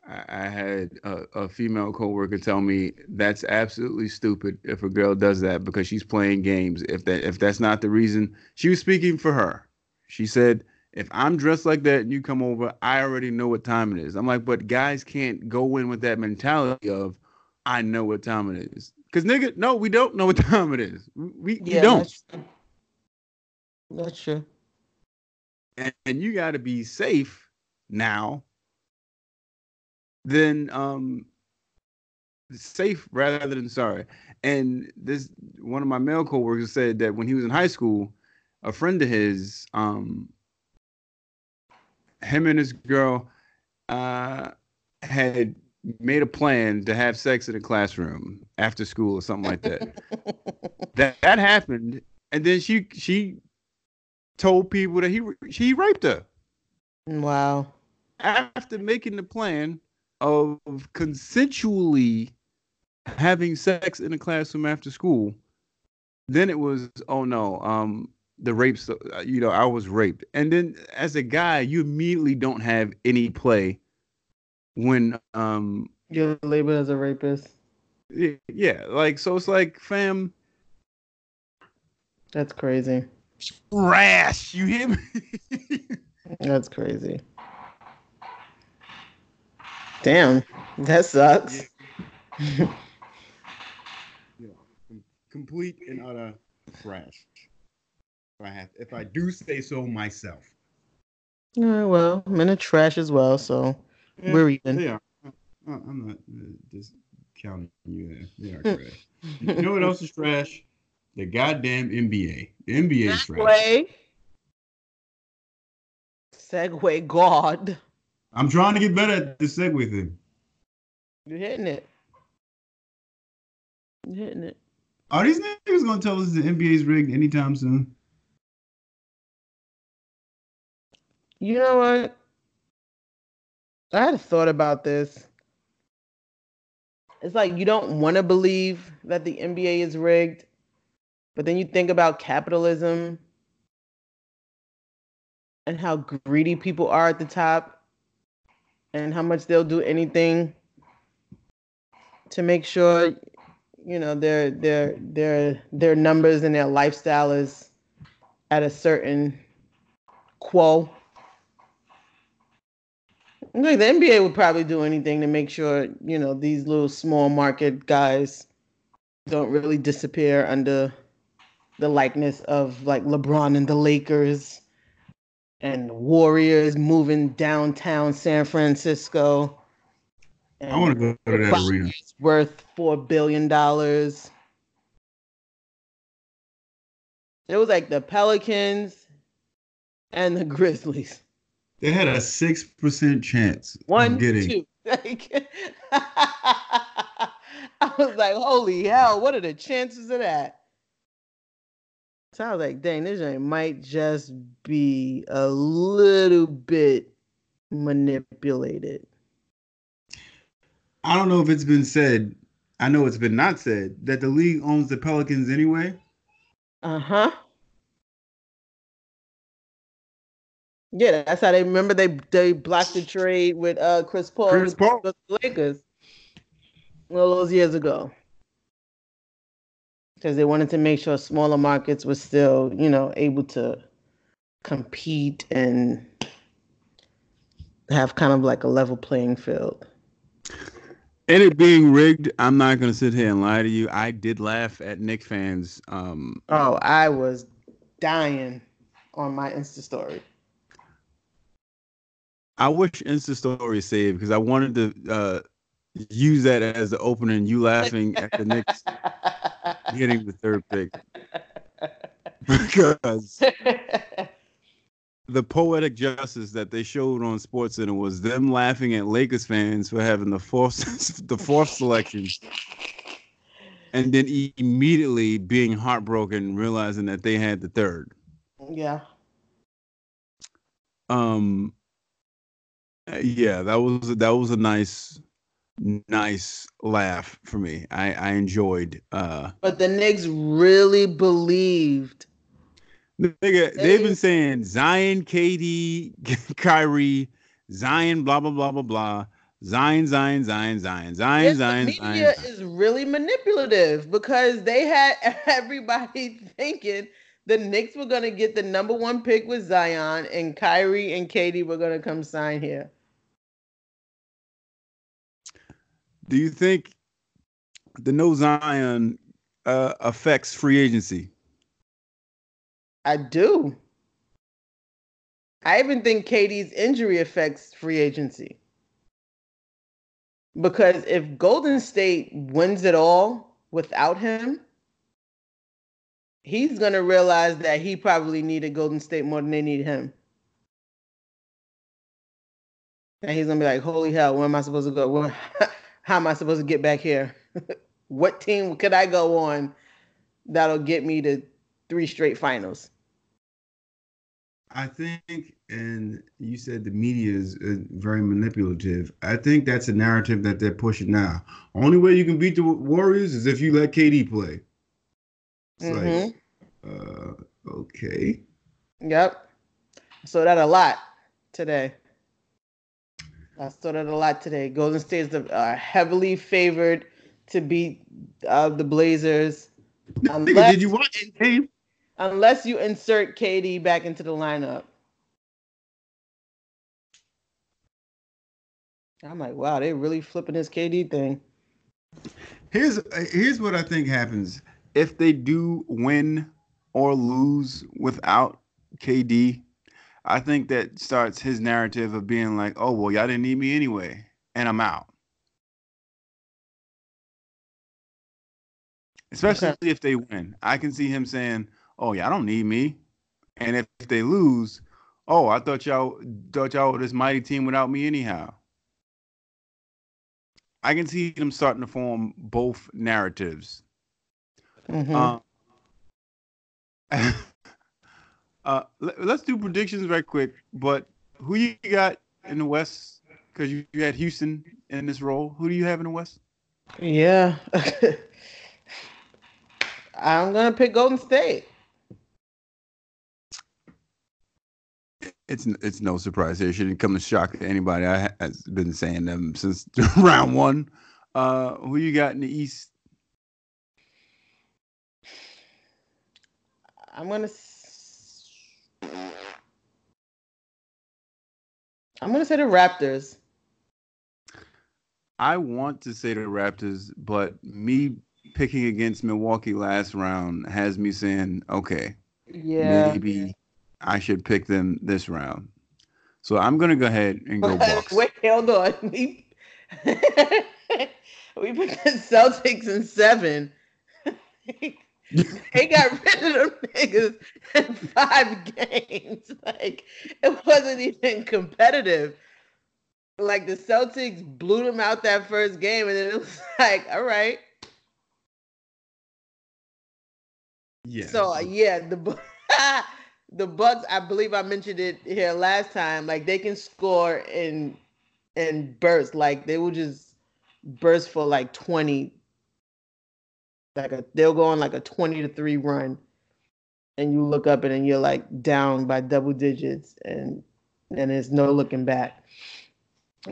I had a, a, female coworker tell me that's absolutely stupid if a girl does that because she's playing games. If that if that's not the reason, she was speaking for her. She said, "If I'm dressed like that and you come over, I already know what time it is." I'm like, "But guys can't go in with that mentality of I know what time it is." Cuz nigga, no, we don't know what time it is. We, yeah, we don't. That's true. That's true. And, and you got to be safe now then um safe rather than sorry. And this one of my male coworkers said that when he was in high school, a friend of his, um, him and his girl, uh, had made a plan to have sex in a classroom after school or something like that. that that happened, and then she she told people that he she raped her. Wow. After making the plan, of consensually having sex in a classroom after school, then it was, oh no, um, the rapes, uh, you know, I was raped. And then as a guy, you immediately don't have any play when um you're labeled as a rapist. Yeah, like so it's like fam. That's crazy. Trash, you hear me? That's crazy. Damn, that sucks. Yeah. complete and utter trash. If I have, if I do say so myself. Yeah, well, men are trash as well, so yeah, we're even. Yeah. I'm not uh, just counting you. They are trash. you know what else is trash? The goddamn NBA. The NBA is trash. Segue God. I'm trying to get better at the segue thing. You're hitting it. You're hitting it. Are these niggas gonna tell us the NBA's rigged anytime soon? You know what? I had a thought about this. It's like you don't want to believe that the NBA is rigged, but then you think about capitalism and how greedy people are at the top and how much they'll do anything to make sure you know their their their their numbers and their lifestyle is at a certain quo. Like the NBA would probably do anything to make sure you know these little small market guys don't really disappear under the likeness of like LeBron and the Lakers and Warriors moving downtown San Francisco. I want to go to that arena. It's worth four billion dollars. It was like the Pelicans and the Grizzlies. They had a six percent chance. One, getting... two. I was like, "Holy hell! What are the chances of that?" So I was like, dang, this joint might just be a little bit manipulated. I don't know if it's been said. I know it's been not said that the league owns the Pelicans anyway. Uh huh. Yeah, that's how they remember they they blocked the trade with uh Chris Paul. Chris Paul. The Lakers. All those years ago because they wanted to make sure smaller markets were still, you know, able to compete and have kind of like a level playing field. And it being rigged, I'm not gonna sit here and lie to you. I did laugh at Knick fans. Um, oh, I was dying on my Insta story. I wish Insta story saved because I wanted to uh, use that as the opening. You laughing at the Knicks getting the third pick because the poetic justice that they showed on SportsCenter was them laughing at Lakers fans for having the fourth the fourth selection and then immediately being heartbroken, realizing that they had the third. Yeah. Um. Yeah, that was that was a nice, nice laugh for me. I I enjoyed. uh But the Knicks really believed. Nigga, they've been saying Zion, KD, Kyrie, Zion, blah blah blah blah blah. Zion, Zion, Zion, Zion, Zion, yes, Zion. The media Zion. is really manipulative because they had everybody thinking the Knicks were gonna get the number one pick with Zion, and Kyrie and KD were gonna come sign here. Do you think the no Zion uh, affects free agency? I do. I even think KD's injury affects free agency. Because if Golden State wins it all without him, he's going to realize that he probably needed Golden State more than they need him. And he's going to be like, holy hell, where am I supposed to go? Where, how am I supposed to get back here? what team could I go on that'll get me to three straight finals? I think, and you said the media is uh, very manipulative. I think that's a narrative that they're pushing now. Only way you can beat the Warriors is if you let KD play. It's mm-hmm. like, uh, okay. Yep. So that a lot today. I saw that a lot today. Golden State is uh, heavily favored to beat uh, the Blazers. Unless, did you watch the game? unless you insert KD back into the lineup. I'm like, wow, they're really flipping this KD thing. Here's here's what I think happens if they do win or lose without KD. I think that starts his narrative of being like, "Oh well, y'all didn't need me anyway, and I'm out." Especially okay. if they win, I can see him saying, oh yeah, I don't need me. And if, if they lose, oh, I thought y'all thought y'all were this mighty team without me anyhow. I can see them starting to form both narratives. Mm-hmm. Um, uh, let, us do predictions right quick. But who you got in the West? Because you, you had Houston in this role. Who do you have in the West? Yeah, I'm gonna pick Golden State. it's it's no surprise here. Shouldn't come as shock to anybody. I has been saying them since round one. Uh, who you got in the East? I'm gonna. I'm gonna say the Raptors. I want to say the Raptors, but me picking against Milwaukee last round has me saying, okay, yeah, maybe I should pick them this round. So I'm gonna go ahead and go Bucks. Wait, hold on. We we picked the Celtics in seven. They got rid of them niggas in five games. Like it wasn't even competitive. Like the Celtics blew them out that first game, and then it was like, all right. Yeah. So uh, yeah, the the Bucks, I believe I mentioned it here last time. Like they can score in and burst. Like they will just burst for like twenty. Like a, they'll go on like a twenty to three run, and you look up and you're like down by double digits, and and there's no looking back.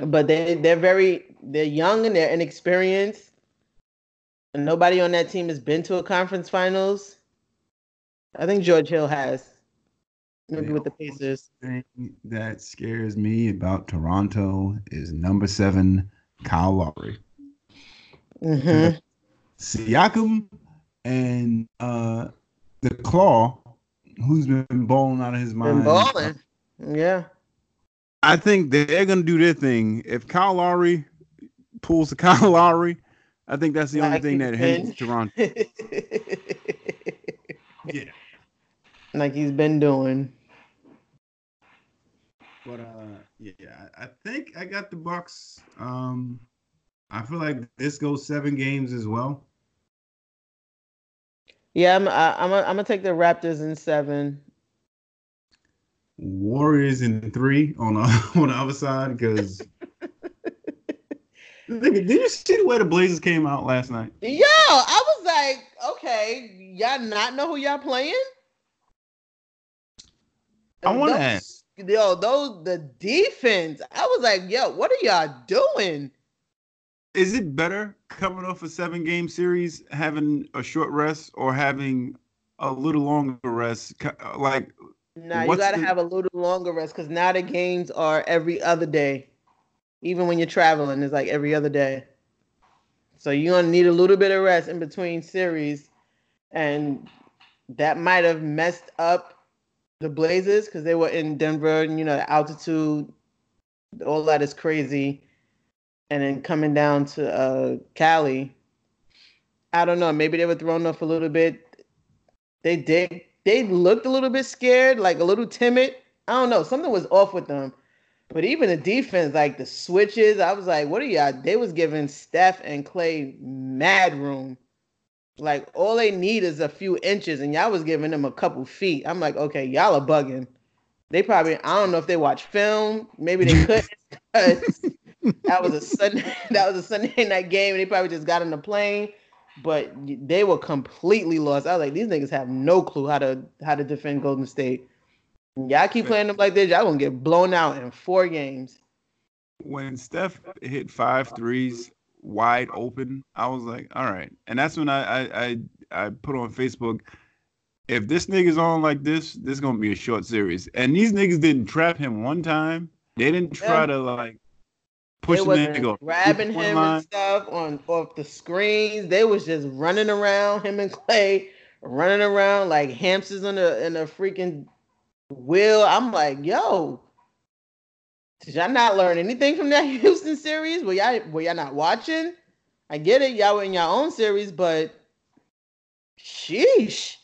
But they they're very they're young and they're inexperienced. And nobody on that team has been to a conference finals. I think George Hill has. Maybe the with the Pacers. Thing that scares me about Toronto is number seven, Kyle Lowry. Mm-hmm. Siakam and uh, the Claw, who's been balling out of his mind. Been balling. Yeah. I think they're gonna do their thing. If Kyle Lowry pulls the Kyle Lowry, I think that's the like only thing that hinders Toronto. yeah like he's been doing. But uh, yeah, I think I got the Bucks. Um, I feel like this goes seven games as well. Yeah, I'm. I, I'm. A, I'm gonna take the Raptors in seven. Warriors in three on the, on the other side because. did you see the way the Blazers came out last night? Yo, I was like, okay, y'all not know who y'all playing? I want to ask. Yo, those the defense. I was like, yo, what are y'all doing? Is it better coming off a seven game series, having a short rest, or having a little longer rest? Uh, like, nah, you gotta the... have a little longer rest because now the games are every other day. Even when you're traveling, it's like every other day. So you're gonna need a little bit of rest in between series, and that might have messed up the Blazers because they were in Denver, and you know the altitude, all that is crazy, and then coming down to uh, Cali. I don't know. Maybe they were thrown off a little bit. They did. They looked a little bit scared, like a little timid. I don't know. Something was off with them. But even the defense, like the switches, I was like, what are y'all? They was giving Steph and Clay mad room. Like all they need is a few inches, and y'all was giving them a couple feet. I'm like, okay, y'all are bugging. They probably I don't know if they watch film. Maybe they couldn't. That was a Sunday. That was a Sunday night game, and they probably just got on the plane. But they were completely lost. I was like, these niggas have no clue how to how to defend Golden State. Y'all keep playing them like this, y'all gonna get blown out in four games. When Steph hit five threes wide open, I was like, all right. And that's when I I I, I put on Facebook, if this nigga's on like this, this is gonna be a short series. And these niggas didn't trap him one time. They didn't try yeah. to like push the nigga grabbing him line. and stuff on off the screens. They was just running around him and Clay, running around like hamsters in a in a freaking wheel. I'm like, yo, did y'all not learn anything from that Houston series? Were y'all were y'all not watching? I get it, y'all were in your own series, but sheesh.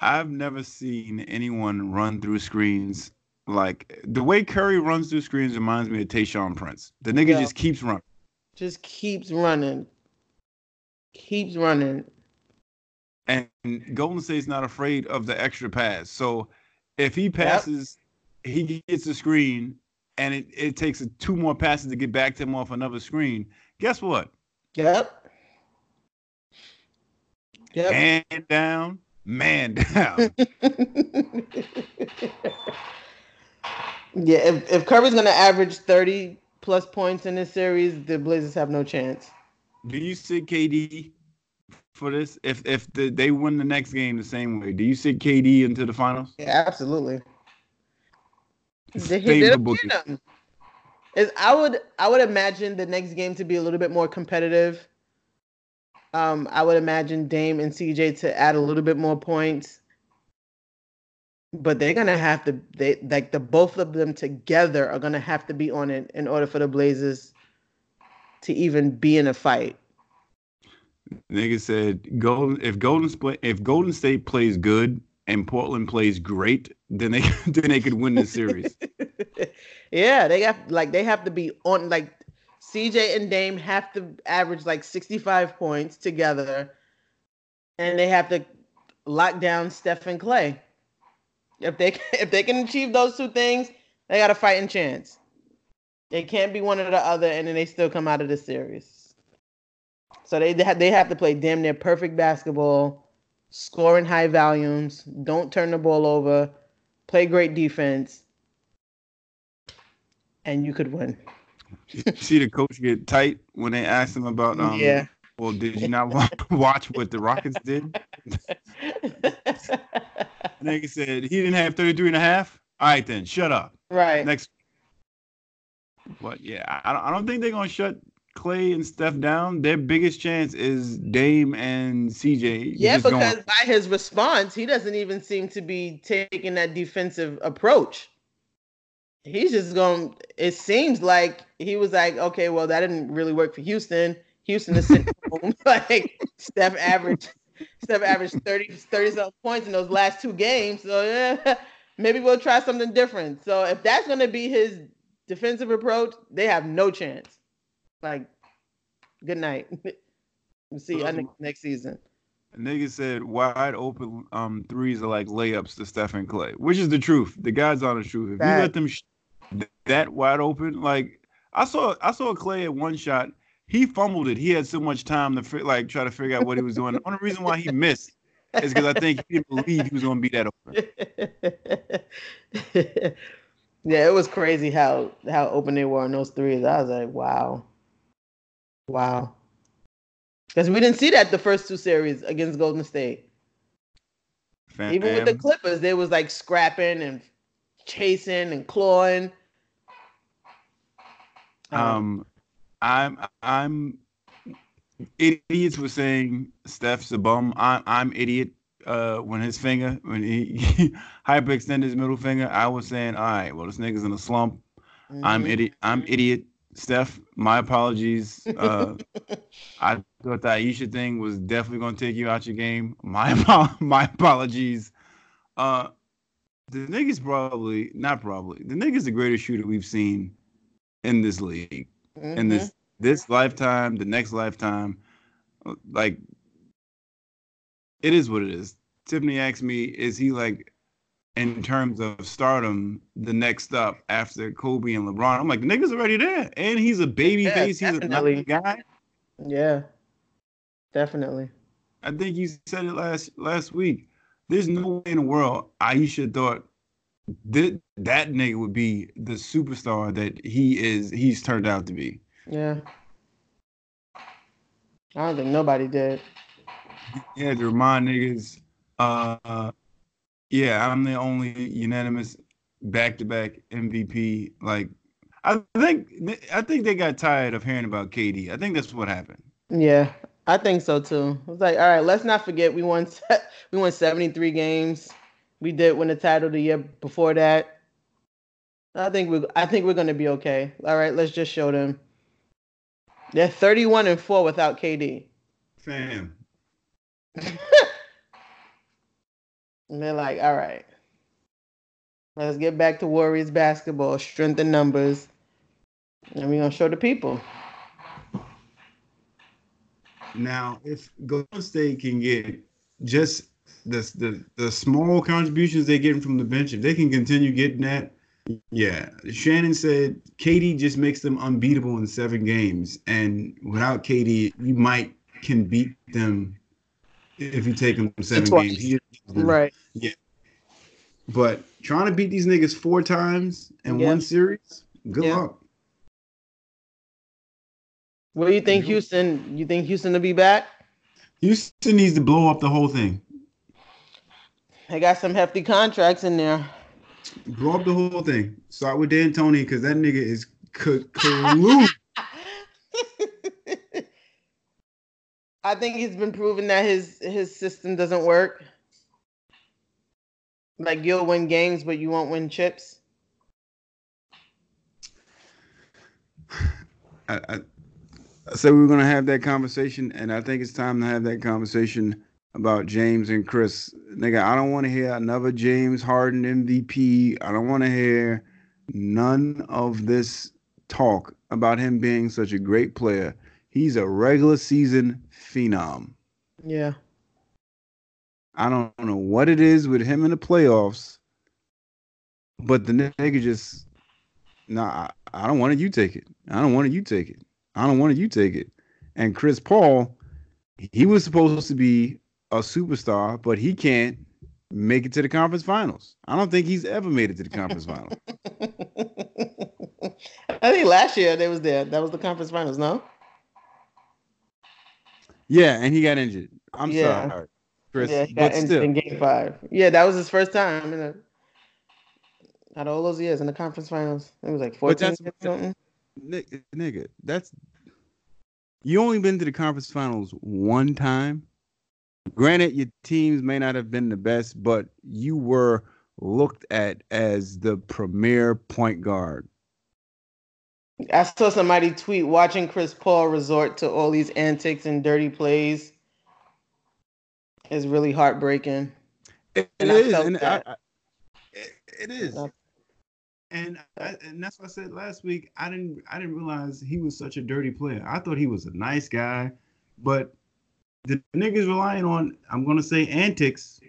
I've never seen anyone run through screens like the way Curry runs through screens reminds me of Tayshaun Prince. The nigga yeah. just keeps running. Just keeps running. Keeps running. And Golden State's not afraid of the extra pass. So if he passes, yep. he gets the screen and it, it takes two more passes to get back to him off another screen. Guess what? Yep. Yep. Man down, man down. yeah, if, if Curry's gonna average 30 plus points in this series, the Blazers have no chance. Do you see KD for this? If if the, they win the next game the same way, do you see KD into the finals? Yeah, absolutely. They, they is I would I would imagine the next game to be a little bit more competitive. Um, I would imagine Dame and CJ to add a little bit more points. But they're gonna have to they like the both of them together are gonna have to be on it in order for the Blazers to even be in a fight. Nigga said Golden if Golden if Golden State plays good and Portland plays great, then they then they could win the series. yeah, they have like they have to be on like CJ and Dame have to average like 65 points together, and they have to lock down Steph and Clay. If they if they can achieve those two things, they got a fighting chance. They can't be one or the other, and then they still come out of the series. So they they have to play damn near perfect basketball, score in high volumes, don't turn the ball over, play great defense, and you could win. see the coach get tight when they asked him about um yeah. Well, did you not watch what the Rockets did? Nigga said he didn't have 33 and a half. All right, then shut up. Right. Next. But yeah, I don't, I don't think they're going to shut Clay and Steph down. Their biggest chance is Dame and CJ. Yeah, because going. by his response, he doesn't even seem to be taking that defensive approach he's just going. It seems like he was like, okay, well, that didn't really work for Houston. Houston is sitting home. like Steph averaged, Steph averaged 30, 30 something points in those last two games. So yeah, maybe we'll try something different. So if that's going to be his defensive approach, they have no chance. Like, good night. we'll see you next season. nigga said wide open um threes are like layups to Steph and Clay, which is the truth. The God's honest truth. If that, you let them sh- that wide open, like I saw, I saw Clay at one shot. He fumbled it. He had so much time to fi- like try to figure out what he was doing. The only reason why he missed is because I think he didn't believe he was going to be that open. yeah, it was crazy how how open they were on those threes. I was like, wow, wow. Because we didn't see that the first two series against Golden State. Fam. Even with the Clippers, they was like scrapping and chasing and clawing. Um, um I'm I'm idiots were saying Steph's a bum. I'm I'm idiot. Uh, when his finger when he, he hyperextended his middle finger, I was saying, all right, well this nigga's in a slump. Mm-hmm. I'm idiot. I'm idiot. Steph, my apologies. Uh, I thought the Ayesha thing was definitely going to take you out your game. My my apologies. Uh, the nigga's probably not probably the nigga's the greatest shooter we've seen in this league, mm-hmm. in this this lifetime, the next lifetime. Like, it is what it is. Tiffany asked me, is he like in terms of stardom, the next up after Kobe and LeBron. I'm like, the nigga's already there. And he's a baby yeah, face. He's definitely. a guy. Yeah. Definitely. I think you said it last last week. There's no way in the world Ayesha thought that that nigga would be the superstar that he is he's turned out to be. Yeah. I don't think nobody did. Yeah, to remind niggas, uh, yeah, I'm the only unanimous back-to-back MVP. Like, I think I think they got tired of hearing about KD. I think that's what happened. Yeah, I think so too. It's like, all right, let's not forget we won we won 73 games. We did win the title the year before that. I think we I think we're gonna be okay. All right, let's just show them. They're 31 and 4 without KD. Fam. And they're like, all right, let's get back to Warriors basketball, strength in numbers, and we're gonna show the people. Now, if Golden State can get just the, the the small contributions they're getting from the bench, if they can continue getting that, yeah. Shannon said KD just makes them unbeatable in seven games, and without KD, you might can beat them if you take them seven games. Right. Yeah. But trying to beat these niggas four times in one series, good luck. What do you think, Houston? You think Houston will be back? Houston needs to blow up the whole thing. They got some hefty contracts in there. Blow up the whole thing. Start with D'Antoni because that nigga is c- I think he's been proven that his his system doesn't work. Like you'll win games, but you won't win chips. I, I, I said we were gonna have that conversation, and I think it's time to have that conversation about James and Chris. Nigga, I don't want to hear another James Harden MVP. I don't want to hear none of this talk about him being such a great player. He's a regular season phenom. Yeah. I don't know what it is with him in the playoffs, but the nigga just nah. I, I don't want it. You take it. I don't want it. You take it. I don't want it. You take it. And Chris Paul, he was supposed to be a superstar, but he can't make it to the conference finals. I don't think he's ever made it to the conference finals. I think last year they was there. That was the conference finals, no? Yeah, and he got injured. I'm yeah. sorry. Chris. Yeah, he got injured in game five. Yeah, that was his first time in a, out of all those years in the conference finals. It was like 14 something. Nigga, that's you only been to the conference finals one time. Granted, your teams may not have been the best, but you were looked at as the premier point guard. I saw somebody tweet watching Chris Paul resort to all these antics and dirty plays is really heartbreaking. it, it is, and I, I, it is. And I, and that's what I said last week. I didn't I didn't realize he was such a dirty player. I thought he was a nice guy, but the niggas relying on I'm gonna say antics,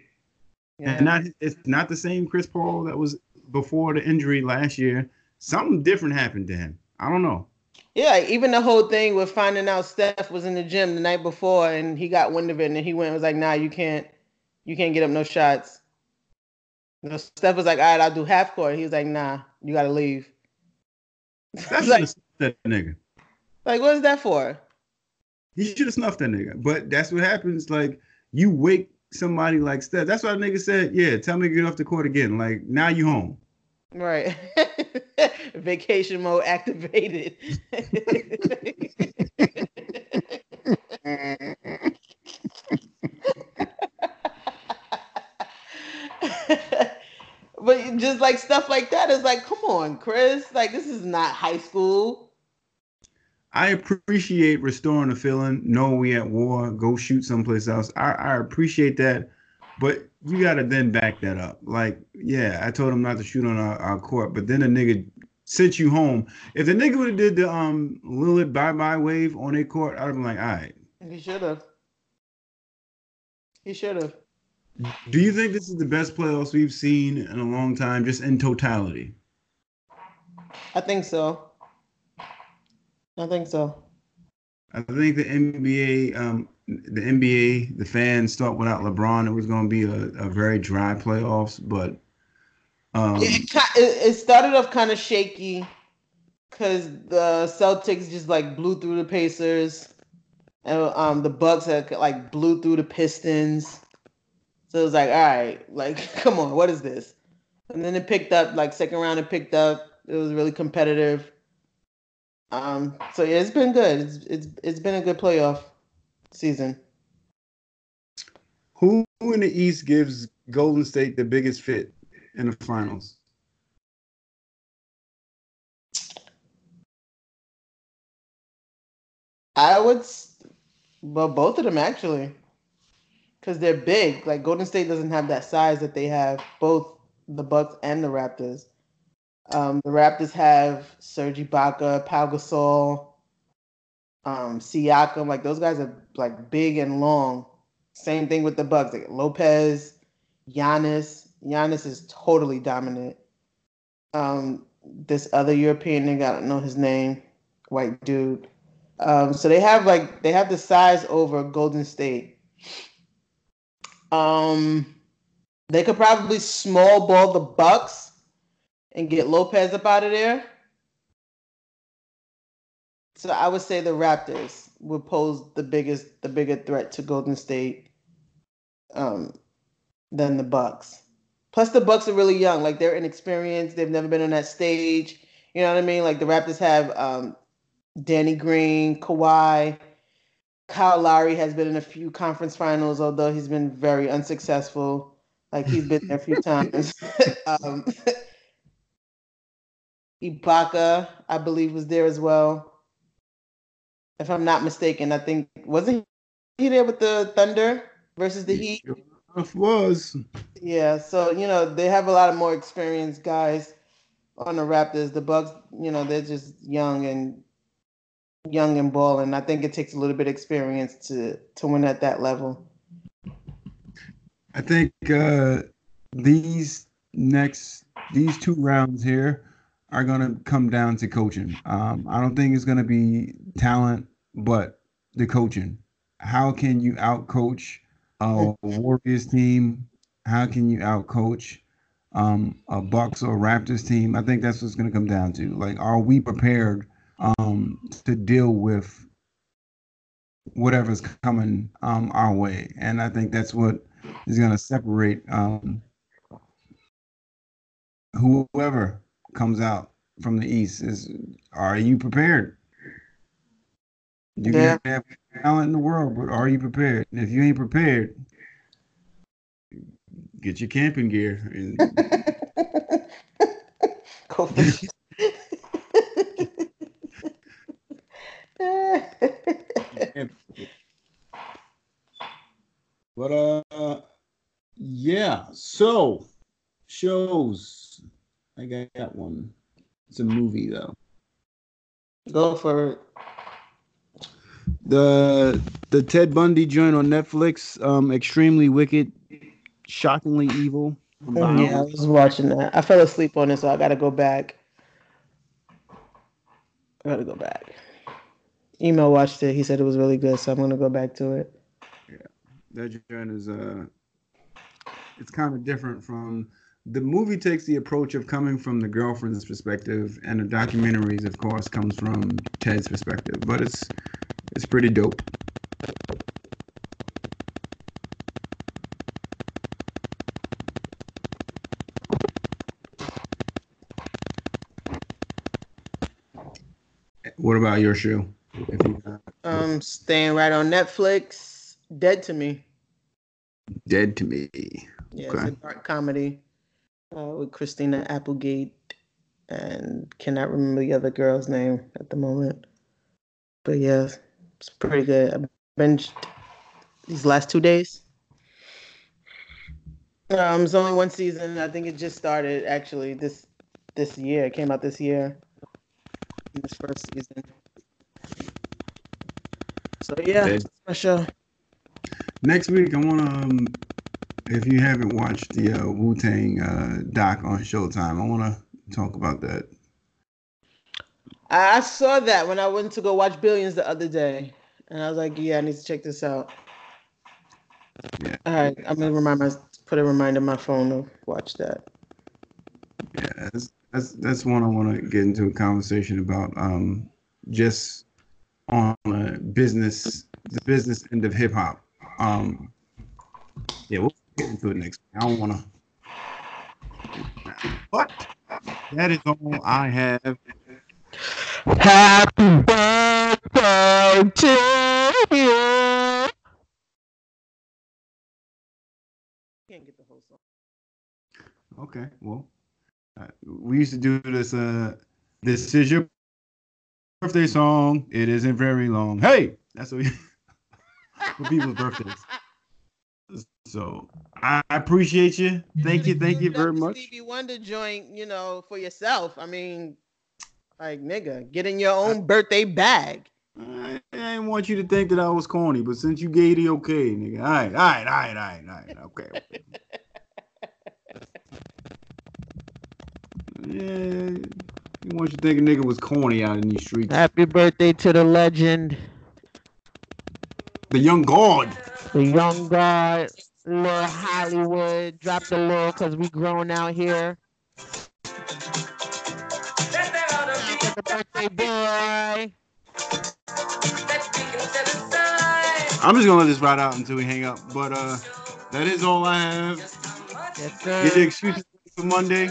yeah. and not it's not the same Chris Paul that was before the injury last year. Something different happened to him. I don't know. Yeah, even the whole thing with finding out Steph was in the gym the night before and he got wind of it and he went and was like, "Nah, you can't, you can't get up no shots." You know, Steph was like, "All right, I'll do half court." He was like, "Nah, you gotta leave." That's like that nigga. Like, what is that for? He should have snuffed that nigga. But that's what happens. Like, you wake somebody like Steph. That's why the nigga said, "Yeah, tell me to get off the court again." Like, now you home. Right. Vacation mode activated. but just like stuff like that is like, come on, Chris. Like this is not high school. I appreciate restoring the feeling. No, we at war. Go shoot someplace else. I, I appreciate that, but you gotta then back that up. Like, yeah, I told him not to shoot on our, our court, but then the nigga sent you home. If the nigga would have did the um Lillard bye bye wave on a court, I'd have been like, all right. He should have. He should have. Do you think this is the best playoffs we've seen in a long time, just in totality? I think so. I think so. I think the NBA, um, the NBA, the fans thought without LeBron it was going to be a, a very dry playoffs, but um, it, it started off kind of shaky because the Celtics just like blew through the Pacers, and um, the Bucks had like blew through the Pistons. So it was like, all right, like, come on, what is this? And then it picked up, like, second round, it picked up. It was really competitive. Um, so yeah, it's been good. It's it's it's been a good playoff season. Who in the East gives Golden State the biggest fit in the finals? I would, well, both of them actually because they're big. Like Golden State doesn't have that size that they have. Both the Bucks and the Raptors. Um, the Raptors have Serge Ibaka, Pau Gasol, um, Siakam. Like those guys are like big and long. Same thing with the Bucks. Like Lopez, Giannis. Giannis is totally dominant. Um, this other European nigga, I don't know his name, white dude. Um, so they have like they have the size over Golden State. Um, they could probably small ball the Bucks and get Lopez up out of there. So I would say the Raptors would pose the biggest, the bigger threat to Golden State um, than the Bucks. Plus, the Bucks are really young; like they're inexperienced. They've never been on that stage. You know what I mean? Like the Raptors have um, Danny Green, Kawhi, Kyle Lowry has been in a few conference finals, although he's been very unsuccessful. Like he's been there a few times. um, Ibaka, I believe, was there as well. If I'm not mistaken, I think wasn't he there with the Thunder versus the Heat? It was. Yeah, so you know they have a lot of more experienced guys on the Raptors. The Bucks, you know, they're just young and young and balling. I think it takes a little bit of experience to to win at that level. I think uh, these next these two rounds here are going to come down to coaching. Um, I don't think it's going to be talent, but the coaching. How can you outcoach a Warriors team? How can you outcoach um, a Bucks or Raptors team? I think that's what's going to come down to. Like, are we prepared um, to deal with whatever's coming um, our way. And I think that's what is going to separate um, whoever comes out from the East. Is are you prepared? You yeah. can have talent in the world, but are you prepared? And if you ain't prepared, get your camping gear and go but uh yeah, so shows. I got one. It's a movie though. Go for it. The the Ted Bundy joint on Netflix, um, extremely wicked, shockingly evil. Wow. Yeah, I was watching that. I fell asleep on it, so I got to go back. I got to go back. Email watched it. He said it was really good, so I'm gonna go back to it. Yeah, that joint is uh, it's kind of different from the movie. Takes the approach of coming from the girlfriend's perspective, and the documentaries, of course, comes from Ted's perspective. But it's it's pretty dope. What about your shoe? um, staying right on Netflix. Dead to Me. Dead to Me. Yeah, okay. it's a dark comedy uh, with Christina Applegate and cannot remember the other girl's name at the moment. But yeah, it's pretty good. I binged these last two days. Um, it's only one season. I think it just started actually this this year. It came out this year. This first season. So yeah, that's my show. Next week, I want to. Um, if you haven't watched the uh, Wu Tang uh, doc on Showtime, I want to talk about that. I saw that when I went to go watch Billions the other day, and I was like, "Yeah, I need to check this out." Yeah. All right, I'm gonna remind my put a reminder on my phone to watch that. Yeah, that's that's, that's one I want to get into a conversation about. Um, just on a business, the business end of hip hop. Um, yeah, we'll get into it next. I don't want to. But that is all I have. Happy birthday to you. Can't get the whole song. Okay, well, uh, we used to do this. Uh, this is your birthday song. It isn't very long. Hey, that's what we, for people's birthdays. So I appreciate you. Thank you, thank you very much. Stevie Wonder joint, you know, for yourself. I mean, like nigga, get in your own birthday bag. I, I didn't want you to think that I was corny, but since you gave the okay, nigga, all right, all right, all right, all right, all right, okay. okay. yeah, you want you to think a nigga was corny out in these streets. Happy birthday to the legend. The young god. The young god. Lil Hollywood. Drop the little because we grown out here. Happy birthday, boy. I'm just gonna let this ride out until we hang up. But uh that is all I have. Yes, sir. Get the excuses for Monday.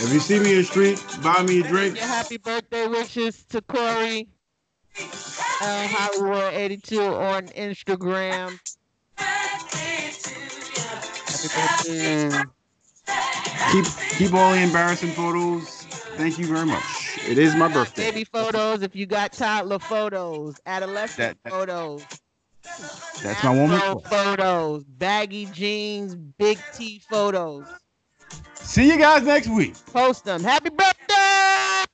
If you see me in the street, buy me a drink. Your happy birthday wishes to Corey. Uh, Hollywood 82 on Instagram. Happy birthday. Keep keep all the embarrassing photos. Thank you very much. It is my birthday. Baby photos. If you got toddler photos, adolescent that, that, photos. That's my woman. Photos, baggy jeans, big T photos. See you guys next week. Post them. Happy birthday!